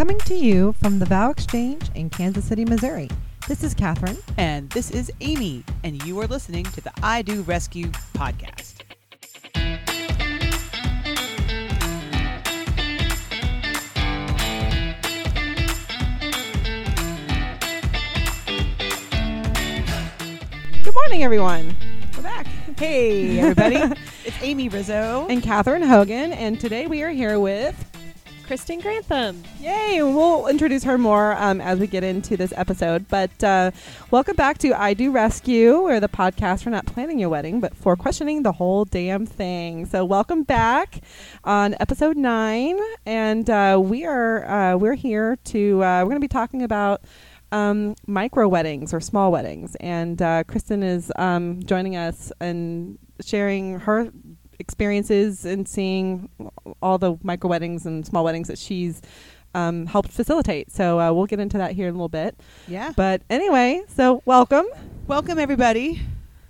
Coming to you from the Vow Exchange in Kansas City, Missouri. This is Catherine. And this is Amy, and you are listening to the I Do Rescue podcast. Good morning, everyone. We're back. Hey, everybody. it's Amy Rizzo. And Catherine Hogan, and today we are here with Kristen Grantham. Yay! We'll introduce her more um, as we get into this episode. But uh, welcome back to I Do Rescue, or the podcast for not planning your wedding, but for questioning the whole damn thing. So welcome back on episode nine, and uh, we are uh, we're here to uh, we're going to be talking about. Um, micro weddings or small weddings, and uh, Kristen is um, joining us and sharing her experiences and seeing all the micro weddings and small weddings that she's um, helped facilitate. So uh, we'll get into that here in a little bit. Yeah. But anyway, so welcome. Welcome, everybody.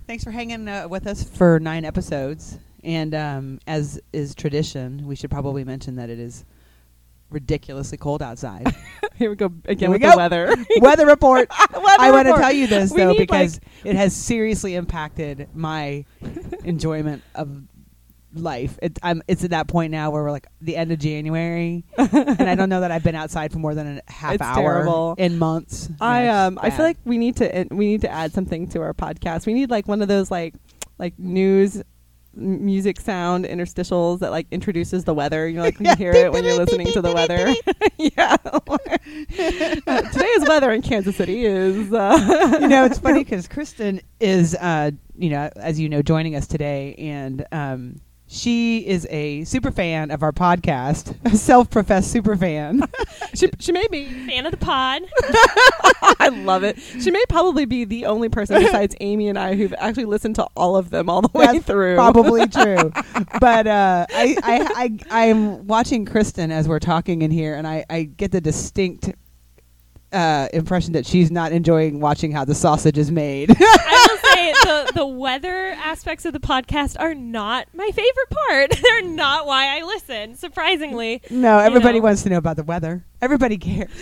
Thanks for hanging uh, with us for nine episodes. And um, as is tradition, we should probably mention that it is ridiculously cold outside. Here we go again Here we with go. the weather. Weather report. Weather I want to tell you this We though because like- it has seriously impacted my enjoyment of life. It, I'm, it's at that point now where we're like the end of January, and I don't know that I've been outside for more than a half It's hour terrible. in months. I um I feel like we need to we need to add something to our podcast. We need like one of those like like news music sound interstitials that like introduces the weather. You know, like you hear it when you're listening to the weather. yeah. Uh, today's weather in Kansas City is uh, you know, it's funny because Kristen is, uh, you know, as you know, joining us today, and um, she is a super fan of our podcast, a self-professed super fan. she she may be Fan of the pod. I love it. She may probably be the only person besides Amy and I who've actually listened to all of them all the way That's through. Probably true, but uh, I, I, I, I'm watching Kristen as we're talking in here, and I, I get the distinct uh, impression that she's not enjoying watching how the sausage is made. I will say the the weather aspects of the podcast are not my favorite part. They're not why I listen. Surprisingly, no, everybody know. wants to know about the weather. Everybody cares.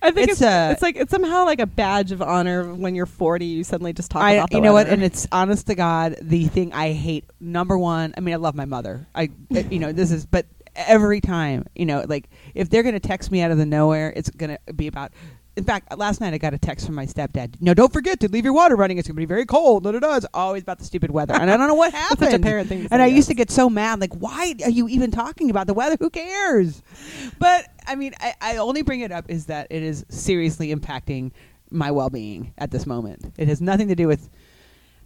I think It's, it's uh, it's like it's somehow like a badge of honor when you're 40. You suddenly just talk I, about the you know what, and it's honest to God, the thing I hate. Number one, I mean, I love my mother. I, you know, this is, but every time, you know, like if they're gonna text me out of the nowhere, it's gonna be about. In fact, last night I got a text from my stepdad. No, don't forget to leave your water running. It's gonna be very cold. Da, da, da. It's always about the stupid weather, and I don't know what That's happened. such a parent thing. To and I used to get so mad, like, why are you even talking about the weather? Who cares? But I mean, I, I only bring it up is that it is seriously impacting my well being at this moment. It has nothing to do with.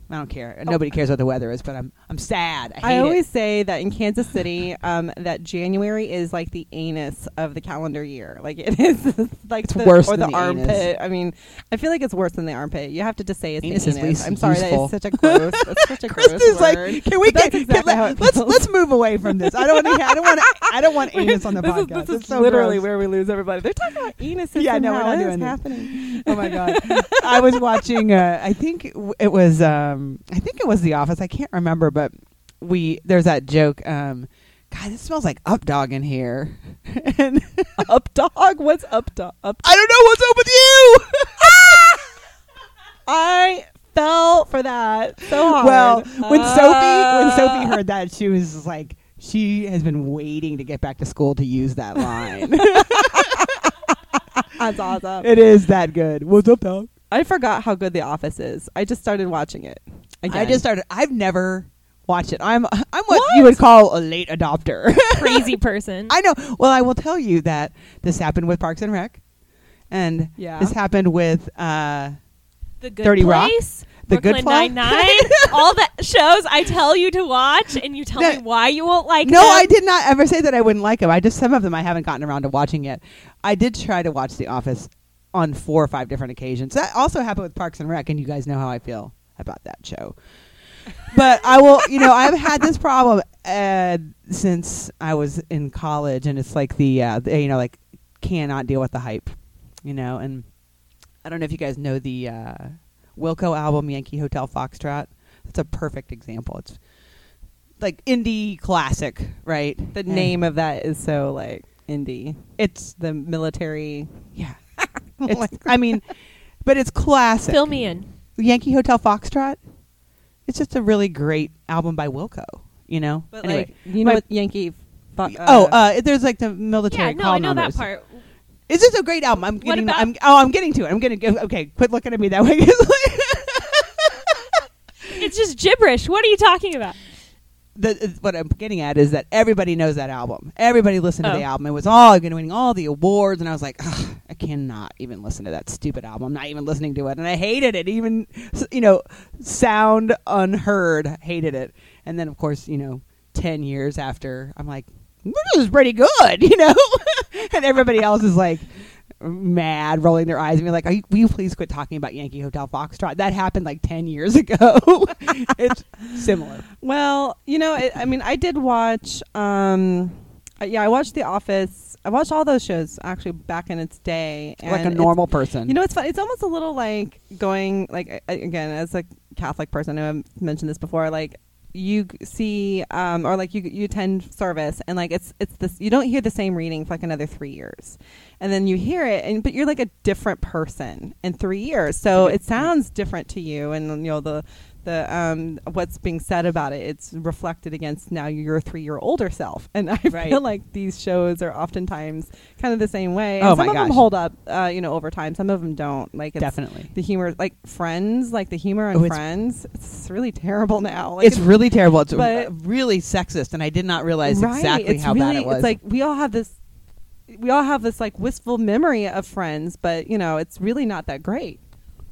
I don't care. Nobody cares what the weather is, but I'm I'm sad. I, I always it. say that in Kansas City, um, that January is like the anus of the calendar year. Like it is like It's the, worse or than the, the anus. armpit. I mean, I feel like it's worse than the armpit. You have to just say it's Anus the anus. I'm sorry, useful. that is such a gross. That's such a gross Kristen's like, word. can we But get? exactly can, let, let's let's move away from this. I don't want. I don't want. I don't want anus on the this podcast. Is, this It's is so literally gross. where we lose everybody. They're talking about anus. Yeah, no, we're not doing this. happening. Oh my god! I was watching. Uh, I think it was. Um, I think it was The Office. I can't remember, but we there's that joke. Um, God, it smells like up dog in here, and Up dog? What's up dog? Up. I don't know what's up with you. I fell for that so hard. well, when Sophie when Uh, Sophie heard that, she was like, she has been waiting to get back to school to use that line. that's awesome. it is that good. What's up, dog? I forgot how good The Office is. I just started watching it. Again. I just started. I've never watched it. I'm I'm what, What? you would call a late adopter. crazy person. I know. Well, I will tell you that this happened with Parks and Rec, and Yeah. this happened with uh, the Good 30 Rock? Place. The Good Brooklyn Place? Nine Nine, all the shows I tell you to watch, and you tell No. me why you won't like them. no, them. I did not ever say that I wouldn't like them. I just some of them I haven't gotten around to watching yet. I did try to watch The Office on four or five different occasions. That also happened with Parks and Rec, and you guys know how I feel about that show. but I will, you know, I've had this problem uh, since I was in college, and it's like the, uh, the, you know, like cannot deal with the hype, you know. And I don't know if you guys know the uh, Wilco album, Yankee Hotel Foxtrot. That's a perfect example. It's like indie classic, right? The And- name of that is so like indie. It's The military. yeah. It's, I mean, but it's classic. Fill me in. Yankee Hotel Foxtrot. It's just a really great album by Wilco. You know. But anyway, like you know what Yankee. Fu- oh, uh, there's like the military. Yeah, no, I know numbers. that part. It's just a great album. I'm getting. about- I'm. Oh, I'm getting to it. I'm gonna go. Okay, quit looking at me that way. It's just gibberish. What are you talking about? The, uh, what I'm getting at is that everybody knows that album. Everybody listened to Oh. the album. It was all winning all the awards, and I was like, I cannot even listen to that stupid album. I'm not even listening to it, and I hated it. Even you know, sound unheard, hated it. And then of course, you know, ten years after, I'm like, this is pretty good, you know. and everybody else is like. Mad, rolling their eyes, and be like, Are you, "Will you please quit talking about Yankee Hotel Foxtrot? That happened like ten years ago. it's similar. Well, you know, it, I mean, I did watch. Um, uh, yeah, I watched The Office. I watched all those shows actually back in its day. like a normal person. You know, it's fun. It's almost a little like going like again as a Catholic person. I know I've mentioned this before. Like you see, um, or like you you attend service, and like it's it's this. You don't hear the same reading for like another three years, and then you hear it, and but you're like a different person in three years. So it sounds different to you, and you know the the um what's being said about it it's reflected against now your three year older self and i Right. feel like these shows are oftentimes kind of the same way and Oh some my of them hold up uh you know over time some of them don't like it's Definitely. the humor like friends like the humor on Oh, friends it's really terrible now like it's really terrible. It's but- really sexist, and I did not realize right, exactly it's how really, bad it was. it's like we all have this we all have this like wistful memory of friends but you know it's really not that great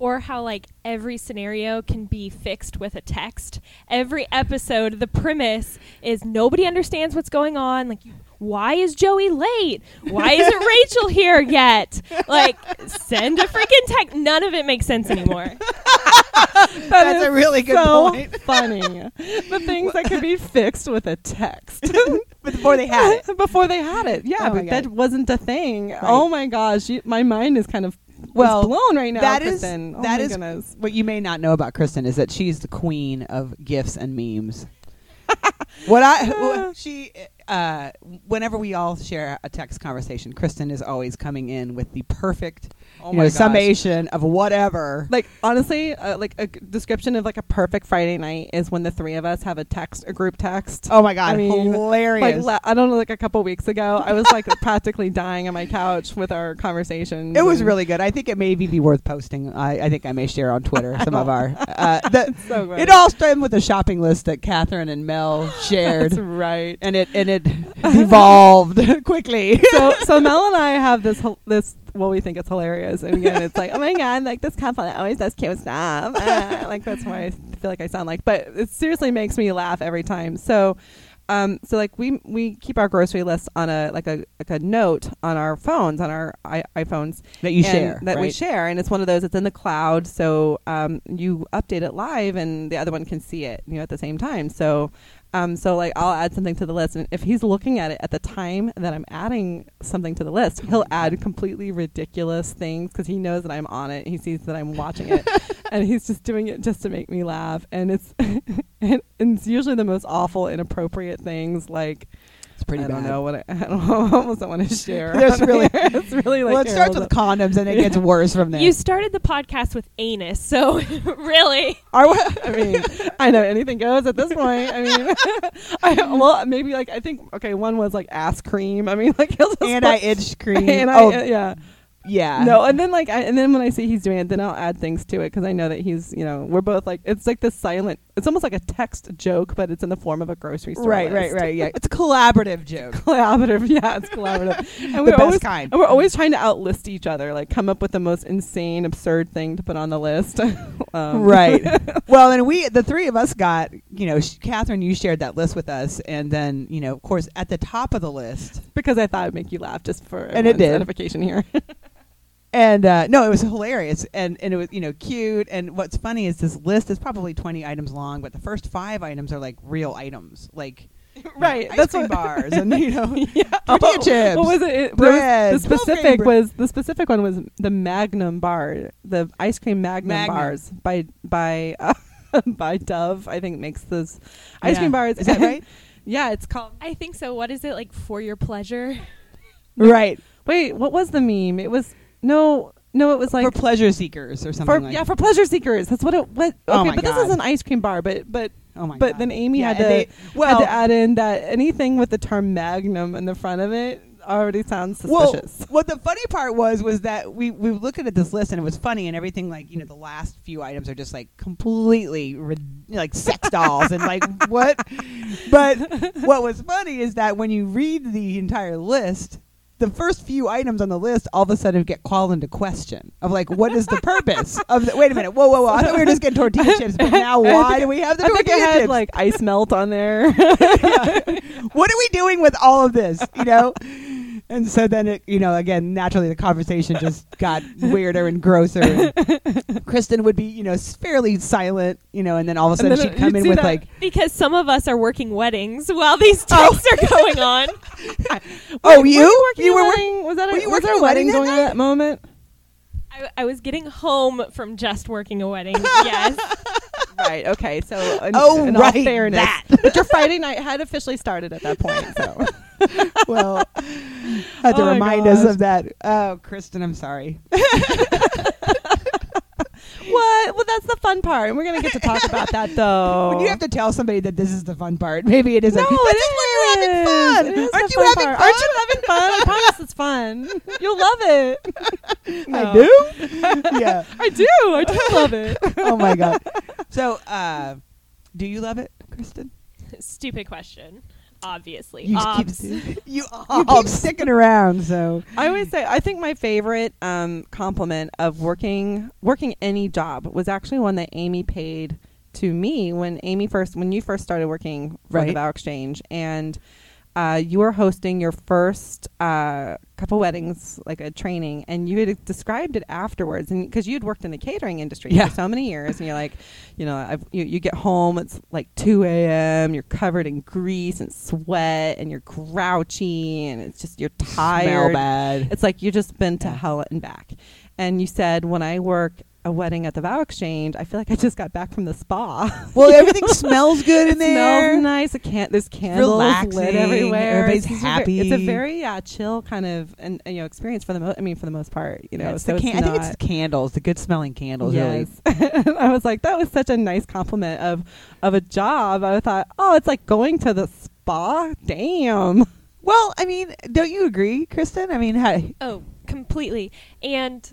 Or how like every scenario can be fixed with a text. Every episode, the premise is nobody understands what's going on. Like, why is Joey late? Why isn't Rachel here yet? Like, send a freaking text. None of it makes sense anymore. That's a really good so point. funny the things that could be fixed with a text before they had it. before they had it yeah Oh but that wasn't a thing oh my gosh you, my mind is kind of Well, blown right now that is Kristen. oh that is goodness. what you may not know about Kristen is that she's the queen of gifs and memes. what I she uh, whenever we all share a text conversation, Kristen is always coming in with the perfect Oh you know, summation of whatever. like honestly uh, like a description of like a perfect friday night is when the three of us have a text a group text oh my god, I mean, hilarious! like la- I don't know, like a couple weeks ago, I was like practically dying on my couch with our conversation. It was really good. I think it may be worth posting. I, I think I may share on Twitter some of our. Uh, the, so it all started with a shopping list that Catherine and Mel shared, That's right. and it and it evolved quickly. so so Mel and I have this this well we think it's hilarious and again it's like oh my god like this couple that always does cute stuff. Ah, like that's why I feel like I sound like. But it seriously makes me laugh every time. So um so like we we keep our grocery list on a like a like a note on our phones on our I- iPhones. That you share, that we share and it's one of those that's in the cloud. So um, you update it live and the other one can see it you know at the same time. So um, so like I'll add something to the list. And if he's looking at it at the time that I'm adding something to the list he'll add completely ridiculous things because he knows that I'm on it. He sees that I'm watching it. And he's just doing it just to make me laugh. And it's and it's usually the most awful inappropriate things like pretty I bad. don't know what I, I don't almost don't want to share There's really- it's really like well, it starts terrible with condoms and it gets worse from there. You started the podcast with anus, so really. Are we- I mean, I know anything goes at this point. I mean, I, well, maybe like I think okay, one was like ass cream. I mean, like he'll just and I put- itch cream. and I, oh, yeah, yeah. no, and then like, I, and then when I see he's doing it, then I'll add things to it because I know that he's, you know, we're both like, it's like the silent. It's almost like a text joke, but it's in the form of a grocery store. right, right, list. right. Yeah, it's a collaborative joke. Collaborative, yeah, it's collaborative, and the we're best always kind. and we're always trying to outlist each other, like come up with the most insane, absurd thing to put on the list. um, right. well, and we, the three of us got, you know, sh- Catherine, you shared that list with us. And then, you know, of course, at the top of the list, because I thought it'd make you laugh just for And it did. here. And uh, no, it was hilarious. And, and it was, you know, cute. And what's funny is this list is probably 20 items long, but the first five items are like real items. Like, you know, right, ice that's cream what- bars and, you know, yeah. tortilla chips. What was it? it bread, was- the specific grain was the specific one was the Magnum bar, the ice cream Magnum, Magnum. bars by by uh, by Dove. I think makes those ice Yeah. cream bars. Is that right? yeah, it's called. I think so. What is it like for your pleasure? right Wait, what was the meme? It was no, no. It was like for pleasure seekers or something for like yeah for pleasure seekers. That's what it. What? Oh okay, my but this is an ice cream bar. But but oh my but God. then Amy Yeah, had to they- well had to add in that anything with the term Magnum in the front of it already sounds suspicious. Well, what the funny part was was that we we were looking at this list and it was funny and everything like you know the last few items are just like completely rid- like sex dolls and like what, but what was funny is that when you read the entire list. The first few items on the list all of a sudden get called into question of like, what is the purpose of the? Wait a minute, whoa, whoa, whoa! I thought we were just getting tortilla chips, but now why do we have the I think tortilla it had chips? like ice melt on there. what are we doing with all of this? You know? And so then it, you know, again, naturally the conversation just got weirder and grosser. And Kristen would be, you know, fairly silent, you know, and then all of a sudden she'd come in with that- like, Because some of us are working weddings while these Oh. are going on. "Oh, Were you? you working You were work- wedding? Was that a, were you was working there a a wedding wedding going on at that moment? I, I was getting home from just working a wedding. Yes. Right. Okay. So, in, Oh, in all right, fairness, that. but your Friday night had officially started at that point. So, well, had to Oh remind us of that. Oh, Kristen, I'm sorry. what? Well, that's the fun part, and we're gonna get to talk about that though. You have to tell somebody that this is the fun part, maybe it isn't. No, it is when you're having fun. It is Aren't the you having part. fun? Aren't you having fun? I promise it's fun. You'll love it. I do. yeah. I do. I do love it. oh my god. So, uh, do you love it, Kristen? Stupid question. Obviously. You Obs. keep you, you keep sticking around. So I always say I think my favorite um, compliment of working working any job was actually one that Amy paid to me when Amy first when you first started working for the Right. Vow Exchange and uh, you were hosting your first uh, couple weddings like a training and you had described it afterwards and because you'd worked in the catering industry Yeah. for so many years and you're like you know I've, you, you get home it's like 2 a.m you're covered in grease and sweat and you're grouchy and it's just you're tired smell bad. it's like you've just been to Yeah. hell and back. And you said, when I work a wedding at the Vow Exchange, I feel like I just got back from the spa. Well, everything smells good it in there. smells nice. It can't. There's candles Relaxing, lit everywhere. everybody's It's just a ve- happy. It's a very yeah, chill kind of and, and, you know experience for the mo- I mean for the most part. You know, Yeah, it's so the can- it's I think it's candles, the good smelling candles. Really. I was like, that was such a nice compliment of of a job. I thought, oh, it's like going to the spa. Damn. Well, I mean, don't you agree, Kristen? I mean, how, Oh, completely. And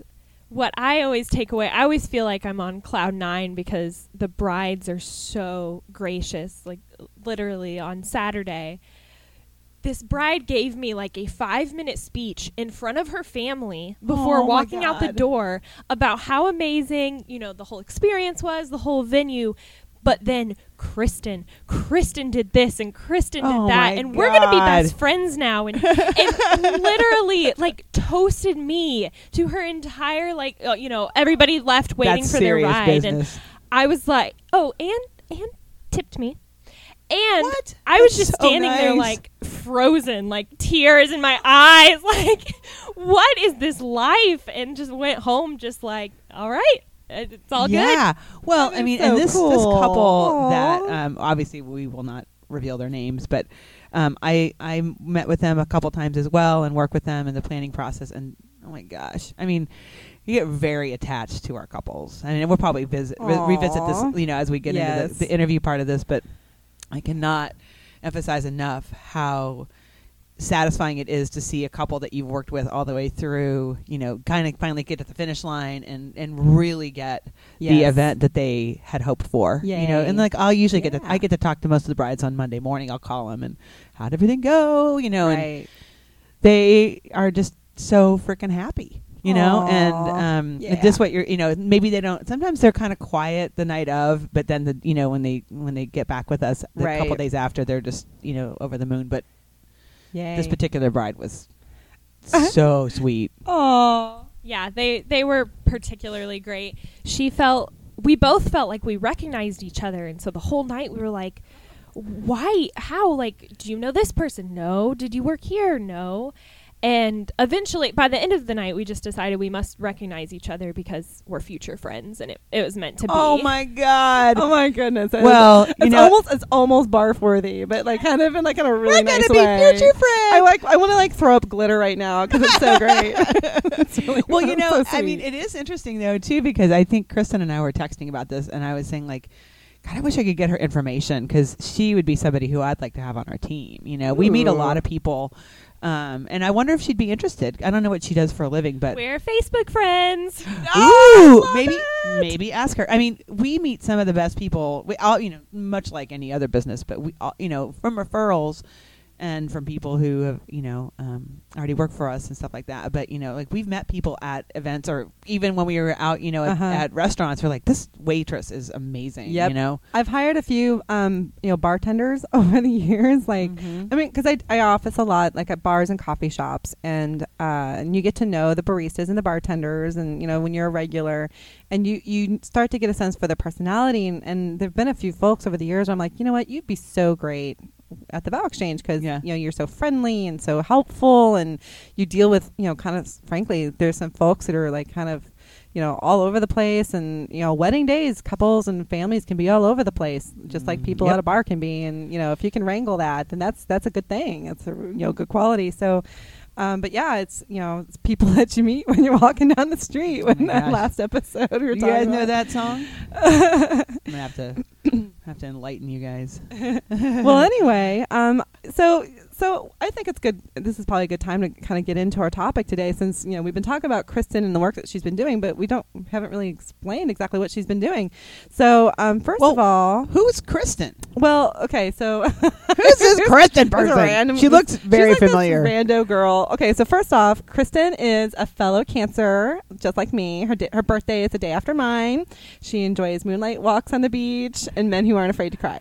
what I always take away, I always feel like I'm on cloud nine because the brides are so gracious. Like literally on Saturday, this bride gave me like a five minute speech in front of her family before Oh walking out the door about how amazing, you know, the whole experience was, the whole venue. But then Kristen, Kristen did this and Kristen Oh did that, and we're gonna be best friends now. And, and literally, like, toasted me to her entire, like, uh, you know, everybody left waiting that's for their ride, and business. I was like, oh, and and tipped me. And What? I was That's just so standing there like frozen, like tears in my eyes, like what is this life? And just went home just like, all right, it's all good. yeah. Well, I mean, so and this this couple Aw. that um, obviously we will not reveal their names, but um, I I met with them a couple times as well and work with them in the planning process. And oh my gosh, I mean. You get very attached to our couples, I mean, we'll probably visit re- revisit this, you know, as we get into the, the interview part of this. But I cannot emphasize enough how satisfying it is to see a couple that you've worked with all the way through, you know, kind of finally get to the finish line and and really get the event that they had hoped for. You know, and like I'll usually get to I get to talk to most of the brides on Monday morning. I'll call them and how'd everything go? You know, and they are just so freaking happy. You know, and um, Yeah. just what you're, you know, maybe they don't. Sometimes they're kind of quiet the night of, but then the, you know, when they when they get back with us the couple days after, they're just, you know, over the moon. But Yay. this particular bride was uh-huh. so sweet. Oh. Yeah, they they were particularly great. She felt we both felt like we recognized each other and so the whole night we were like why how like do you know this person? No. Did you work here? No. And eventually, by the end of the night, we just decided we must recognize each other because we're future friends, and it, it was meant to be. Oh my god. Oh my goodness! It Well, is- you it's know- almost it's almost barf worthy, but like kind of in like in a really We're nice gonna be future friends. I like I want to like throw up glitter right now because it's so great. It's really- well, you know, so I mean, it is interesting though too because I think Kristen and I were texting about this, and I was saying like, God, I wish I could get her information because she would be somebody who I'd like to have on our team. You know, we meet a lot of people, um, and I wonder if she'd be interested. I don't know what she does for a living, but We're Facebook friends. Ooh, maybe it. maybe ask her. I mean, we meet some of the best people. We all, you know, much like any other business, but we all, you know, from referrals and from people who have, you know, um, already worked for us and stuff like that. But you know, like we've met people at events or even when we were out, you know, at, Uh-huh. at restaurants. We're like, this waitress is amazing. Yep. You know, I've hired a few um you know bartenders over the years. Like Mhm. I mean, because I I office a lot like at bars and coffee shops, and uh and you get to know the baristas and the bartenders, and you know when you're a regular, and you you start to get a sense for their personality. And, and there've been a few folks over the years. Where I'm like, you know what, you'd be so great at the Vow Exchange because Yeah. you know you're so friendly and so helpful, and you deal with you know kind of frankly, there's some folks that are like kind of you know all over the place and you know wedding days couples and families can be all over the place just like Mm, people yep. at a bar can be and you know if you can wrangle that then that's that's a good thing it's a you know good quality so um, but yeah, it's you know it's people that you meet when you're walking down the street. Oh When that gosh. last episode we were you guys know about. that song? I'm gonna have to have to enlighten you guys. well, anyway, um, so so I think it's good. This is probably a good time to kind of get into our topic today, since you know we've been talking about Kristen and the work that she's been doing, but we don't haven't really explained exactly what she's been doing. So um, first Well, of all, Who's Kristen? well, okay, so Who's this Kristen is a person? random- she looks She's very like this familiar. rando girl. Okay, so first off, Kristen is a fellow Cancer, just like me. Her di- her birthday is the day after mine. She enjoys moonlight walks on the beach and men who aren't afraid to cry.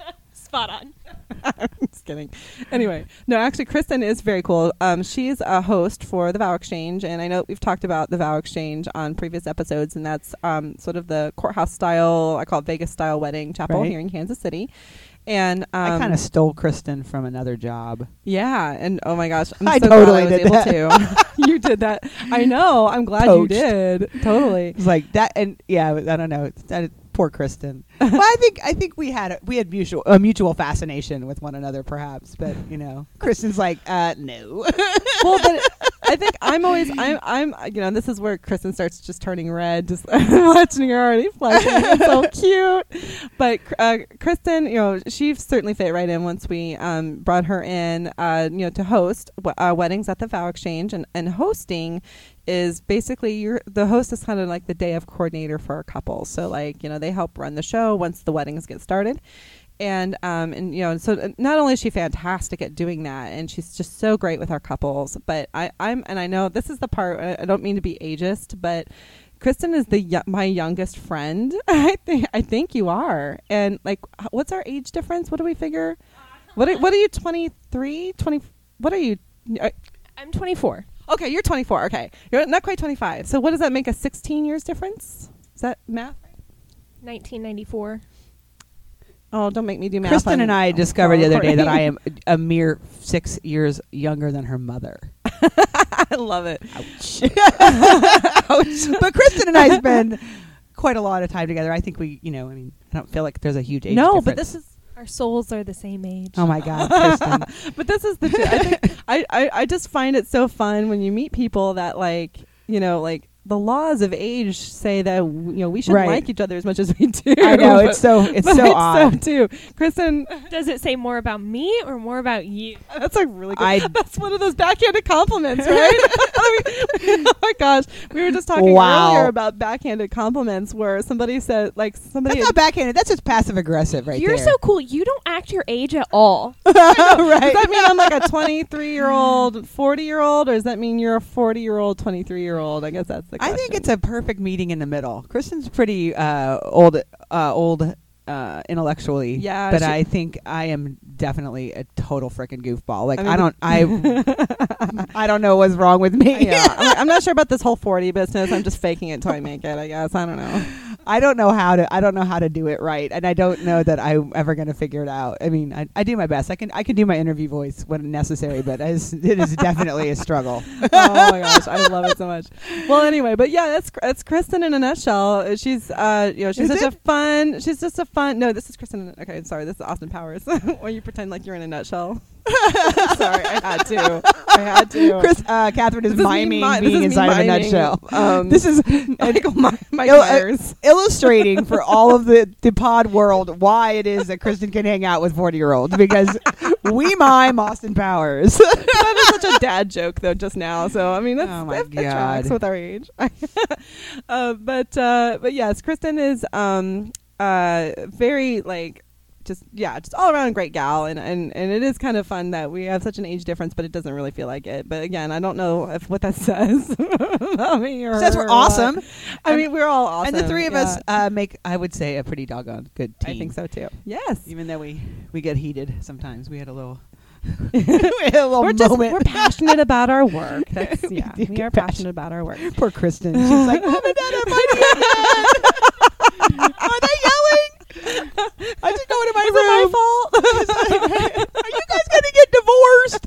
Spot on. I'm just kidding. Anyway, no, actually, Kristen is very cool. Um, she's a host for the Vow Exchange, and I know we've talked about the Vow Exchange on previous episodes, and that's um, sort of the courthouse style, I call it Vegas style wedding chapel Right. here in Kansas City. And um, I kind of stole Kristen from another job. yeah, and oh my gosh, I'm I so totally glad I was did able to. you did that. I know. I'm glad Poached. you did. Totally. It's like that, and yeah, I don't know. That, poor Kristen. well, I think I think we had a, we had mutual a mutual fascination with one another, perhaps. But you know, Kristen's like, uh, no. well, but I think I'm always I'm I'm you know this is where Kristen starts just turning red, just watching her already flushing. It's so cute. But uh, Kristen, you know, she certainly fit right in once we um, brought her in, uh, you know, to host w- uh, weddings at the Vow Exchange, and and hosting is basically you're the host is kind of like the day of coordinator for a couple. So like you know they help run the show once the weddings get started. And um and you know so uh, not only is she fantastic at doing that and she's just so great with our couples but i i'm and i know this is the part i I don't mean to be ageist but kristen is the my youngest friend. I think i think you are. And like what's our age difference? What do we figure? What are, what are you 23 20 what are you uh, I'm 24. Okay you're 24 okay you're not quite 25 so what does that make a 16 years difference is that math 1994. oh don't make me do math Kristen and I discovered the other day that I am a mere six years younger than her mother. i love it Ouch. Ouch. But Kristen and I spend quite a lot of time together. I think we, you know, I mean, I don't feel like there's a huge age no difference. but this is Our souls are the same age. Oh my God, but this is the truth. I, think, I, I I just find it so fun when you meet people that like you know like the laws of age say that you know we shouldn't Right. like each other as much as we do. I know but- it's so it's but so odd. too. Kristen, Does it say more about me or more about you? that's a really good. I- that's one of those backhanded compliments, right? Oh my gosh, we were just talking Wow. earlier about backhanded compliments where somebody said like somebody. That's not backhanded. That's just passive aggressive, right You're there. so cool. You don't act your age at all. Does that mean I'm like a 23 year old, 40 year old, or does that mean you're a 40 year old, 23 year old? I guess that's the I think it's a perfect meeting in the middle. Kristen's pretty uh, old, uh, old uh, intellectually. Yeah, but I think I am definitely a total freaking goofball. Like I I, don't, I, I don't know what's wrong with me. yeah, I'm, I'm not sure about this whole 40 business. I'm just faking it till I make it. I guess I don't know. I don't know how to. I don't know how to do it right, and I don't know that I'm ever going to figure it out. I mean, I, I do my best. I can I can do my interview voice when necessary, but it is definitely a struggle. oh my gosh, I love it so much. Well, anyway, but yeah, that's that's Kristen in a nutshell. She's uh, you know, she's Is such it? a fun. She's just a fun. No, this is Kristen. Okay, sorry, this is Austin Powers. when you pretend like you're in a nutshell. sorry, I had to. I had to. Chris, uh, Catherine is This is me miming mi- this being is me inside of a miming, nutshell. um, this is Michael My- Oh, uh, Myers. illustrating for all of the, the pod world why it is that Kristen can hang out with 40 year olds because we mime Austin Powers. that is such a dad joke though just now. So I mean that's Oh, my that, that tracks God. with our age. uh, but uh, but yes, Kristen is um uh very like just yeah, just all around great gal and, and and it is kind of fun that we have such an age difference, but it doesn't really feel like it. But again, I don't know if what that says about me or Says we're awesome. I mean, we're all awesome, and the three of us uh, make, I would say, a pretty doggone good team. I think so too. Yes. Even though we, we get heated sometimes. We had a little, we had a little We're just moment. we're passionate about our work. That's yeah. do We are passionate about our work. Poor Kristen. She's like, and Dad are fighting again. are they yelling? I just go into my Is it room. my fault? Are you guys get divorced?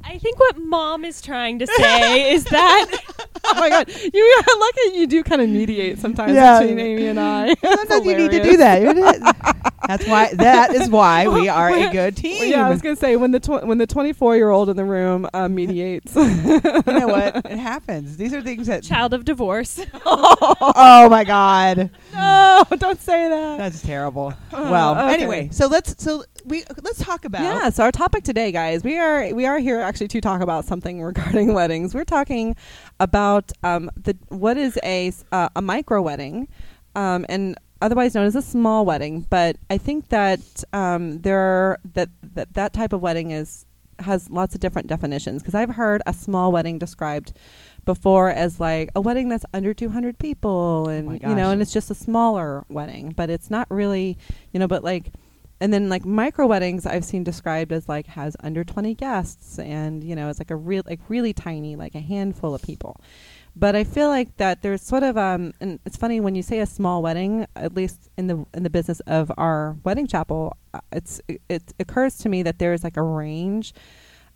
I think what mom is trying to say is that oh my god, you are lucky you do kind of mediate sometimes Yeah. between Amy and I. Sometimes you need to do that. That's why. That is why we are a good team. Well, yeah, I was gonna say when the tw- when the twenty four year old in the room uh, mediates. you know what? It happens. These are things that. child of divorce. Oh my God, no, don't say that. that's terrible. Oh, well, okay. anyway, so let's so we let's talk about. Yeah, so our topic today, guys, we are we are here actually to talk about something regarding weddings. We're talking about um, the what is a uh, a micro wedding, um, and otherwise known as a small wedding. But I think that um, there are, that that that type of wedding is has lots of different definitions because I've heard a small wedding described before as like a wedding that's under 200 people and Oh you know and it's just a smaller wedding but it's not really you know but like and then like micro weddings I've seen described as like has under 20 guests and you know it's like a real like really tiny like a handful of people. But I feel like that there's sort of um and it's funny when you say a small wedding at least in the in the business of our wedding chapel uh, it's it, it occurs to me that there's like a range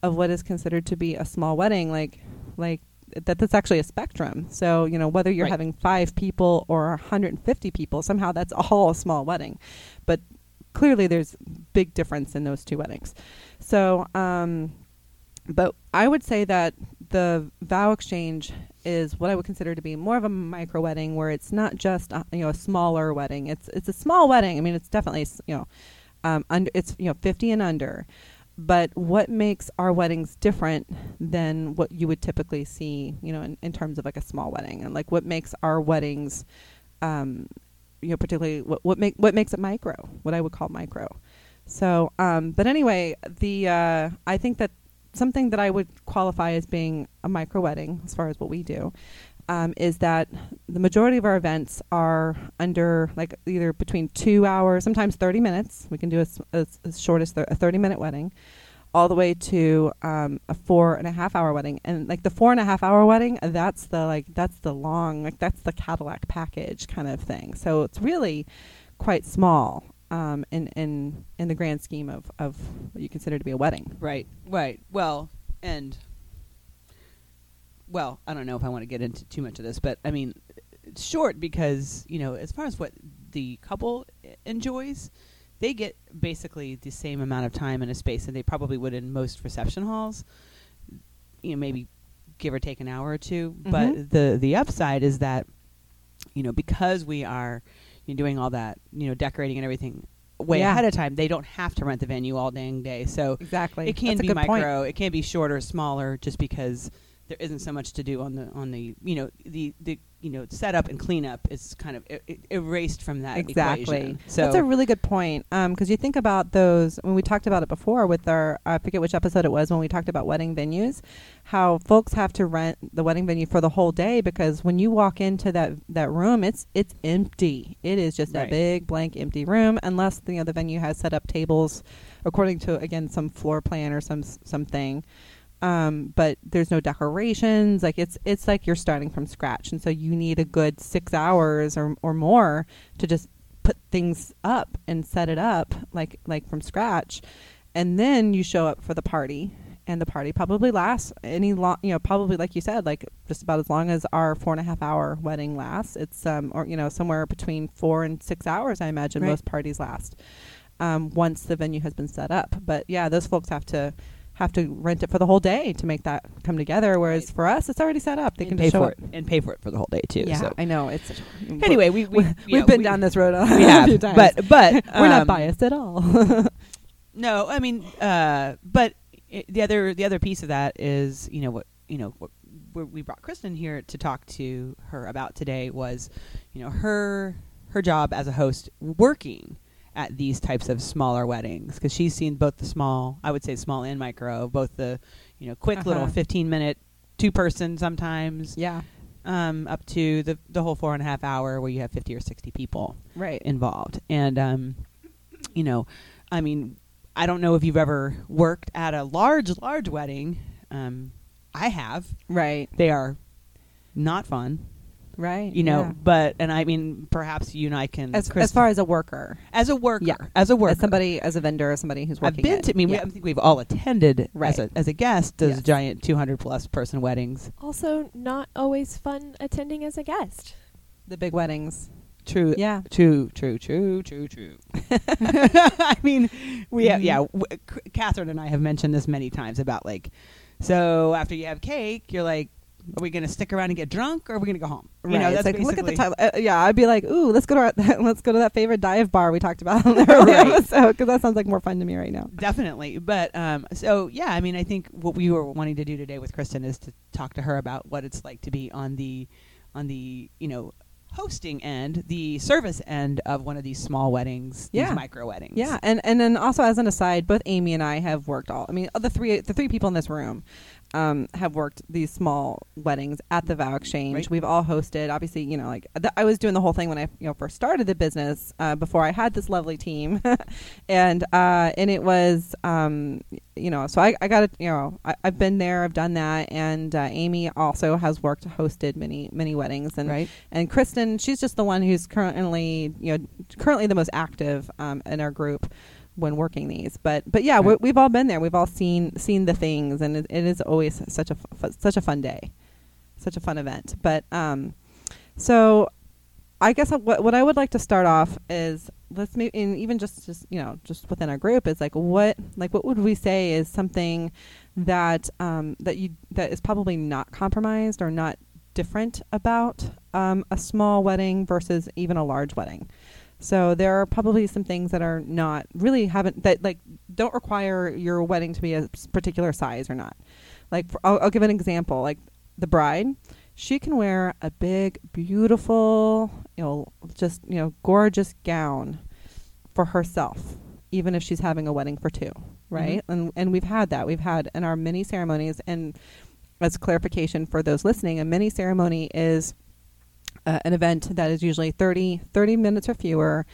of what is considered to be a small wedding like like that that's actually a spectrum. So, you know, whether you're Right. having 5 people or 150 people, somehow that's all a small wedding. But clearly there's big difference in those two weddings. So, um, but I would say that the vow exchange is what I would consider to be more of a micro wedding, where it's not just a, you know a smaller wedding. It's it's a small wedding. I mean, it's definitely you know um, under it's you know fifty and under. But what makes our weddings different than what you would typically see, you know, in, in terms of like a small wedding, and like what makes our weddings um, you know, particularly what what make what makes it micro, what I would call micro. So, um, but anyway, the uh, I think that something that I would qualify as being a micro wedding, as far as what we do, um, is that the majority of our events are under like either between two hours, sometimes thirty minutes. We can do as as, short as thir- a thirty minute wedding, all the way to um, a four and a half hour wedding. And like the four and a half hour wedding, that's the like that's the long like that's the Cadillac package kind of thing. So it's really quite small um, in in in the grand scheme of of what you consider to be a wedding. Right, right. Well, and well, I don't know if I want to get into too much of this, but I mean, it's short because you know, as far as what the couple e- enjoys, they get basically the same amount of time in a space that they probably would in most reception halls. You know, maybe give or take an hour or 2 Mhm. But the the upside is that you know because we are you know, doing all that you know decorating and everything way Yeah. ahead of time, they don't have to rent the venue all dang day. So Exactly. it can That's be good point. micro. It can be shorter, smaller, just because there isn't so much to do on the on the you know the the you know setup and cleanup is kind of e- e- erased from that Exactly. equation. So That's a really good point. Um, because you think about those when we talked about it before with our I forget which episode it was when we talked about wedding venues, how folks have to rent the wedding venue for the whole day because when you walk into that that room, it's it's empty. It is just a big blank empty room unless you know the venue has set up tables according to again some floor plan or some something. Um, but there's no decorations. Like it's it's like you're starting from scratch, and so you need a good six hours or or more to just put things up and set it up like like from scratch, and then you show up for the party. And the party probably lasts any long, you know, probably like you said, like just about as long as our four and a half hour wedding lasts. It's um, or you know, somewhere between four and six hours. I imagine Right. most parties last um, once the venue has been set up. But yeah, those folks have to have to rent it for the whole day to make that come together. Whereas for us, it's already set up. They and can pay for it and pay for it for the whole day too. Yeah, so. I know. It's such a, Anyway, we, we we, have been we- down this road a, we have, few times. but but we're not um, biased at all. No, I mean, uh, but i the other the other piece of that is you know what you know what we brought Kristen here to talk to her about today was you know her her job as a host working at these types of smaller weddings because she's seen both the small I would say small and micro both the you know quick little Uh-huh. 15 minute two person sometimes yeah, um, up to the the whole four and a half hour where you have 50 or 60 people right. involved. And um, you know, I mean, I don't know if you've ever worked at a large, large wedding. Um, I have. right, They are not fun, right. you know. yeah. But and I mean, perhaps you and I can as as far as a worker, as a worker, Yeah. as a worker. as somebody, as a vendor, as somebody who's working. I've been it. to. I mean, we. I think we've all attended Right. as a as a guest those Yes. giant 200 plus person weddings. Also, not always fun attending as a guest. the big weddings. True. Yeah, True, true, true, true, true. I mean, we have, yeah, w- C- Catherine and I have mentioned this many times about like, so after you have cake, you're like, are we going to stick around and get drunk or are we going to go home? Right. Know, that's like look at the time. Uh, yeah, I'd be like, ooh, let's go to our, let's go to that favorite dive bar we talked about earlier Right. episode because that sounds like more fun to me right now. Definitely. But um, so, yeah, I mean, I think what we were wanting to do today with Kristen is to talk to her about what it's like to be on the, on the, you know, hosting end, the service end of one of these small weddings, Yeah. these micro weddings. Yeah, and and then also as an aside, both Amy and I have worked all. I mean, the three the three people in this room um, have worked these small weddings at the Vow Exchange. Right. We've all hosted. Obviously, you know, like th- I was doing the whole thing when I you know first started the business uh, before I had this lovely team, and uh, and it was um, you know so I, I got it you know I, I've been there I've done that and uh, Amy also has worked hosted many many weddings and Right. and Kristen, she's just the one who's currently, you know, currently the most active um, in our group when working these. But but yeah, we Right. we've all been there. We've all seen seen the things, and it, it is always such a fu- such a fun day, such a fun event. But um, so I guess what what I would like to start off is let's maybe and even just just you know just within our group is like what like what would we say is something that um, that you that is probably not compromised or not different about um, a small wedding versus even a large wedding. So there are probably some things that are not really haven't that like don't require your wedding to be a particular size or not. Like for, I'll, I'll give an example. Like the bride, she can wear a big, beautiful, you know, just you know, gorgeous gown for herself, even if she's having a wedding for two, mm-hmm. right? And and we've had that. We've had in our mini ceremonies, and as clarification for those listening, a mini ceremony is uh, an event that is usually 30, 30 minutes or fewer.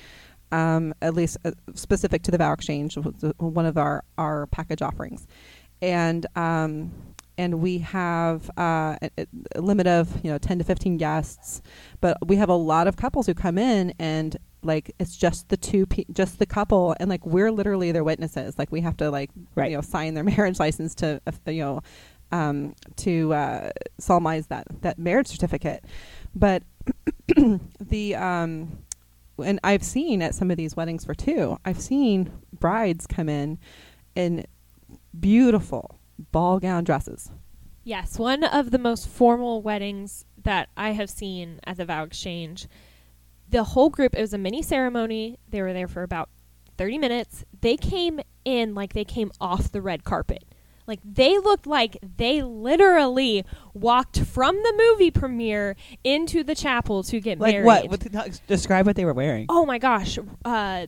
Um, at least uh, specific to the vow exchange, one of our, our package offerings, and um, and we have uh, a, a limit of you know ten to fifteen guests, but we have a lot of couples who come in and like it's just the two pe- just the couple and like we're literally their witnesses like we have to like Right. you know sign their marriage license to uh, you know um, to uh, solemnize that that marriage certificate but the um and I've seen at some of these weddings for two I've seen brides come in in beautiful ball gown dresses Yes, one of the most formal weddings that I have seen at the Vow Exchange. The whole group, it was a mini ceremony. They were there for about 30 minutes. They came in like they came off the red carpet. Like they looked like they literally walked from the movie premiere into the chapel to get Like married. what? what describe what they were wearing. Oh my gosh. Uh,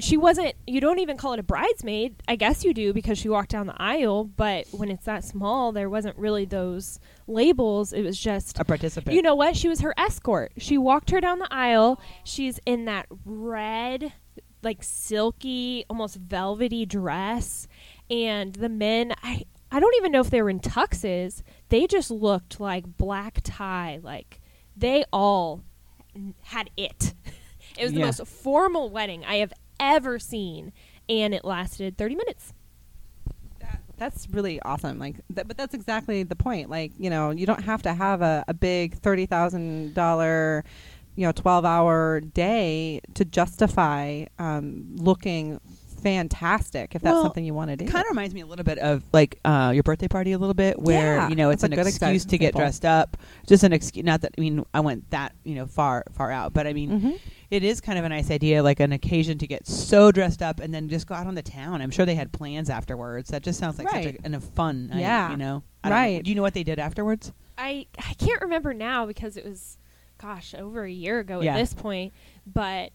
she wasn't, you don't even call it a bridesmaid. I guess you do because she walked down the aisle, but when it's that small, there wasn't really those labels. It was just, A participant. you know what? She was her escort. She walked her down the aisle. She's in that red, like silky, almost velvety dress. And the men, I, I don't even know if they were in tuxes. They just looked like black tie. Like they all had it. it was the most formal wedding I have ever seen, and it lasted 30 minutes. That's really awesome. Like, th- but that's exactly the point. Like, you know, you don't have to have a, a big thirty thousand dollar, you know, twelve hour day to justify um, looking fantastic if that's Well, something you want to do. It kind of reminds me a little bit of like uh, your birthday party a little bit, where Yeah, you know it's an a good excuse exa- to get dressed up. Just an excuse. Not that I mean I went that you know far far out, but I mean hmm it is kind of a nice idea, like an occasion to get so dressed up and then just go out on the town. I'm sure they had plans afterwards. That just sounds like such a, an, a fun night, Yeah. you know. I don't know. Right. Do you know what they did afterwards? I I can't remember now because it was, gosh, over a year ago Yeah. at this point. But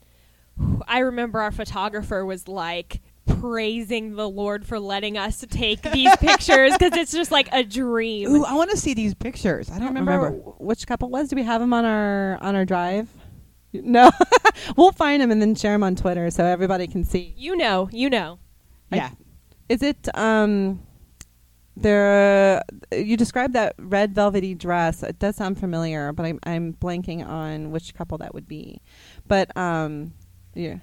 I remember our photographer was like praising the Lord for letting us take these pictures because it's just like a dream. Ooh, I want to see these pictures. I I don't don't remember. remember, which couple was. Do we have them on our on our drive? No, we'll find them and then share them on Twitter so everybody can see. You know, you know. I- Yeah. Is it um there you described that red velvety dress. It does sound familiar, but I'm I'm blanking on which couple that would be. But um yeah.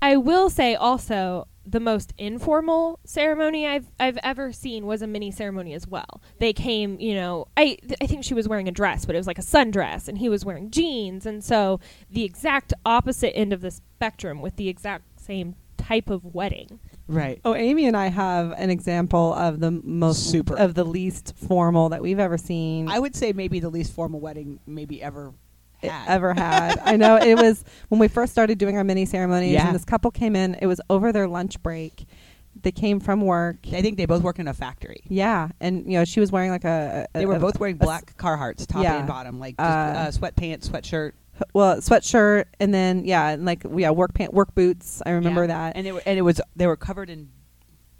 I will say also the most informal ceremony I've I've ever seen was a mini ceremony as well. They came, you know, I th- I think she was wearing a dress, but it was like a sundress, and he was wearing jeans, and so the exact opposite end of the spectrum with the exact same type of wedding. Right. Oh, Amy and I have an example of the most Super. of the least formal that we've ever seen. I would say maybe the least formal wedding maybe ever it had. ever had. I know it was when we first started doing our mini ceremonies, Yeah. and this couple came in. It was over their lunch break. They came from work. I think they both work in a factory. Yeah, and you know she was wearing like a. a They were a- both wearing a black Carhartts, top yeah. and bottom, like just, Uh, uh, sweatpants, sweatshirt. well sweatshirt, and then yeah, and like yeah, work pant, work boots. I remember Yeah. that. and were and it was they were covered in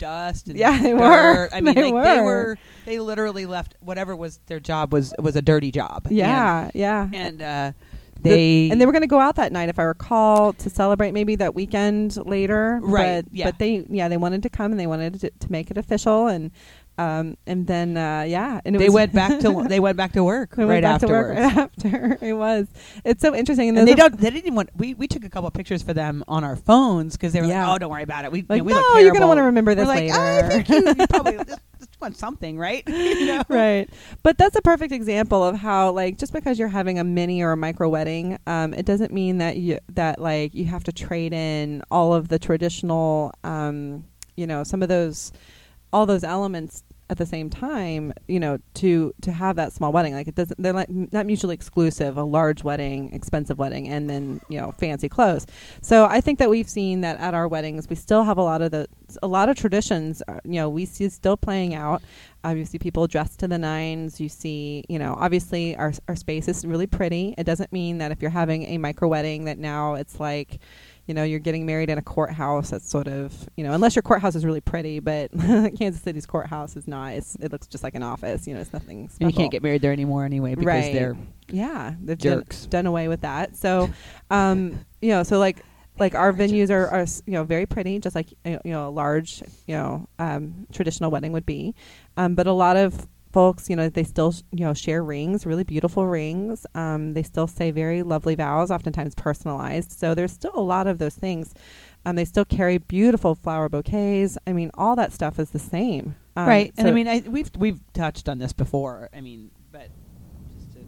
dust and Yeah, they dirt. were. I mean, They like they were. were they literally left whatever was their job was was a dirty job. yeah, yeah. and, and uh, The- they and they were going to go out that night, if I recall, to celebrate maybe that weekend later. Right, But, yeah. but they, yeah, they wanted to come and they wanted to, to make it official, and um, and then uh, yeah, and it they was, went back to they went back to work they right went back to work right after. it was. It's so interesting, and, And they don't. They didn't even want. We, we took a couple of pictures for them on our phones because they were Yeah. like, "Oh, don't worry about it. We, Like, you know, we no, you're gonna want to remember this We're like, later. "Oh, I think you, you probably just, just want something, right? You know? right but that's a perfect example of how like just because you're having a mini or a micro wedding um, it doesn't mean that you that like you have to trade in all of the traditional um, you know some of those all those elements at the same time you know to to have that small wedding like it doesn't they're like not mutually exclusive a large wedding expensive wedding and then you know fancy clothes so i think that we've seen that at our weddings we still have a lot of the a lot of traditions uh, you know we see still playing out um, you see people dressed to the nines. You see, you know, obviously our our space is really pretty. It doesn't mean that if you're having a micro wedding that now it's like, you know, you're getting married in a courthouse. That's sort of, you know, unless your courthouse is really pretty, but Kansas City's courthouse is not. It's, it looks just like an office. You know, it's nothing special. And you can't get married there anymore anyway because Right. they're Yeah, they've Jerks. Done, done away with that. So, um, you know, so like like our venues are, are you know very pretty, just like you know a large you know um, traditional wedding would be, um, but a lot of folks you know they still you know share rings, really beautiful rings. Um, they still say very lovely vows, oftentimes personalized. So there's still a lot of those things. Um, they still carry beautiful flower bouquets. I mean, all that stuff is the same. Um, right. And I mean, I, we've we've touched on this before. I mean, but just to,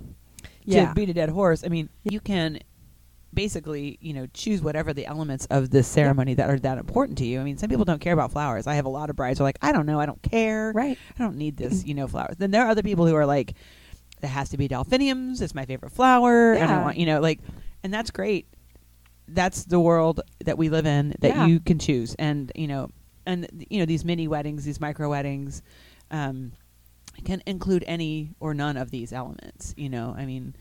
yeah, to beat a dead horse, I mean, you can basically, you know, choose whatever the elements of this ceremony that are that important to you. I mean, some people don't care about flowers. I have a lot of brides who are like, I don't know, I don't care. right. I don't need this, you know, flowers. Then there are other people who are like, it has to be delphiniums. It's my favorite flower. And I want, you know, like, and that's great. That's the world that we live in that Yeah. you can choose. And, you know, and, you know, these mini weddings, these micro weddings, um, can include any or none of these elements. You know, I mean,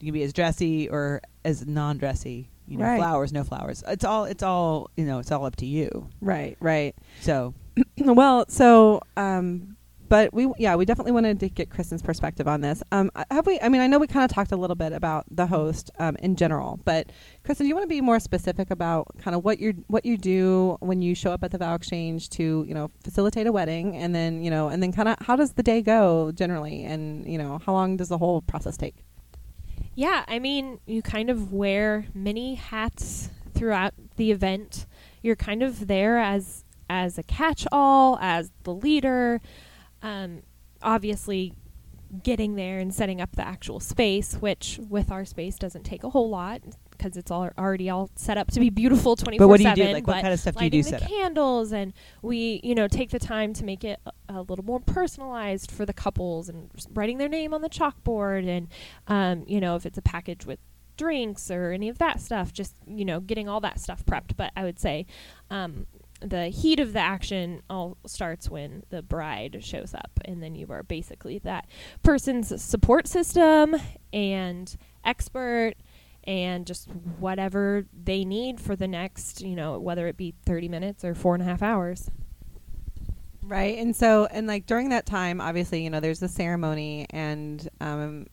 you can be as dressy or as non-dressy. You know, Right. flowers, no flowers. It's all. It's all. You know, it's all up to you. Right. Right. So well, so um, but we, yeah, we definitely wanted to get Kristen's perspective on this. Um, uh, have we? I mean, I know we kind of talked a little bit about the host um, in general, but Kristen, do you want to be more specific about kind of what you what you do when you show up at the vow exchange to you know facilitate a wedding, and then you know, and then kind of how does the day go generally, and you know, how long does the whole process take? Yeah, I mean, you kind of wear many hats throughout the event. You're kind of there as as a catch-all, as the leader. Um, obviously, getting there and setting up the actual space, which with our space doesn't take a whole lot because it's all already all set up to be beautiful 24 But what do you 7 do? Like, what kind of stuff do you do lighting set the up? candles and we you know take the time to make it a, a little more personalized for the couples and writing their name on the chalkboard and um, you know if it's a package with drinks or any of that stuff just you know getting all that stuff prepped but i would say um, the heat of the action all starts when the bride shows up and then you are basically that person's support system and expert and just whatever they need for the next you know whether it be 30 minutes or four and a half hours Right. And so, and like during that time, obviously, you know, there's the ceremony, and um,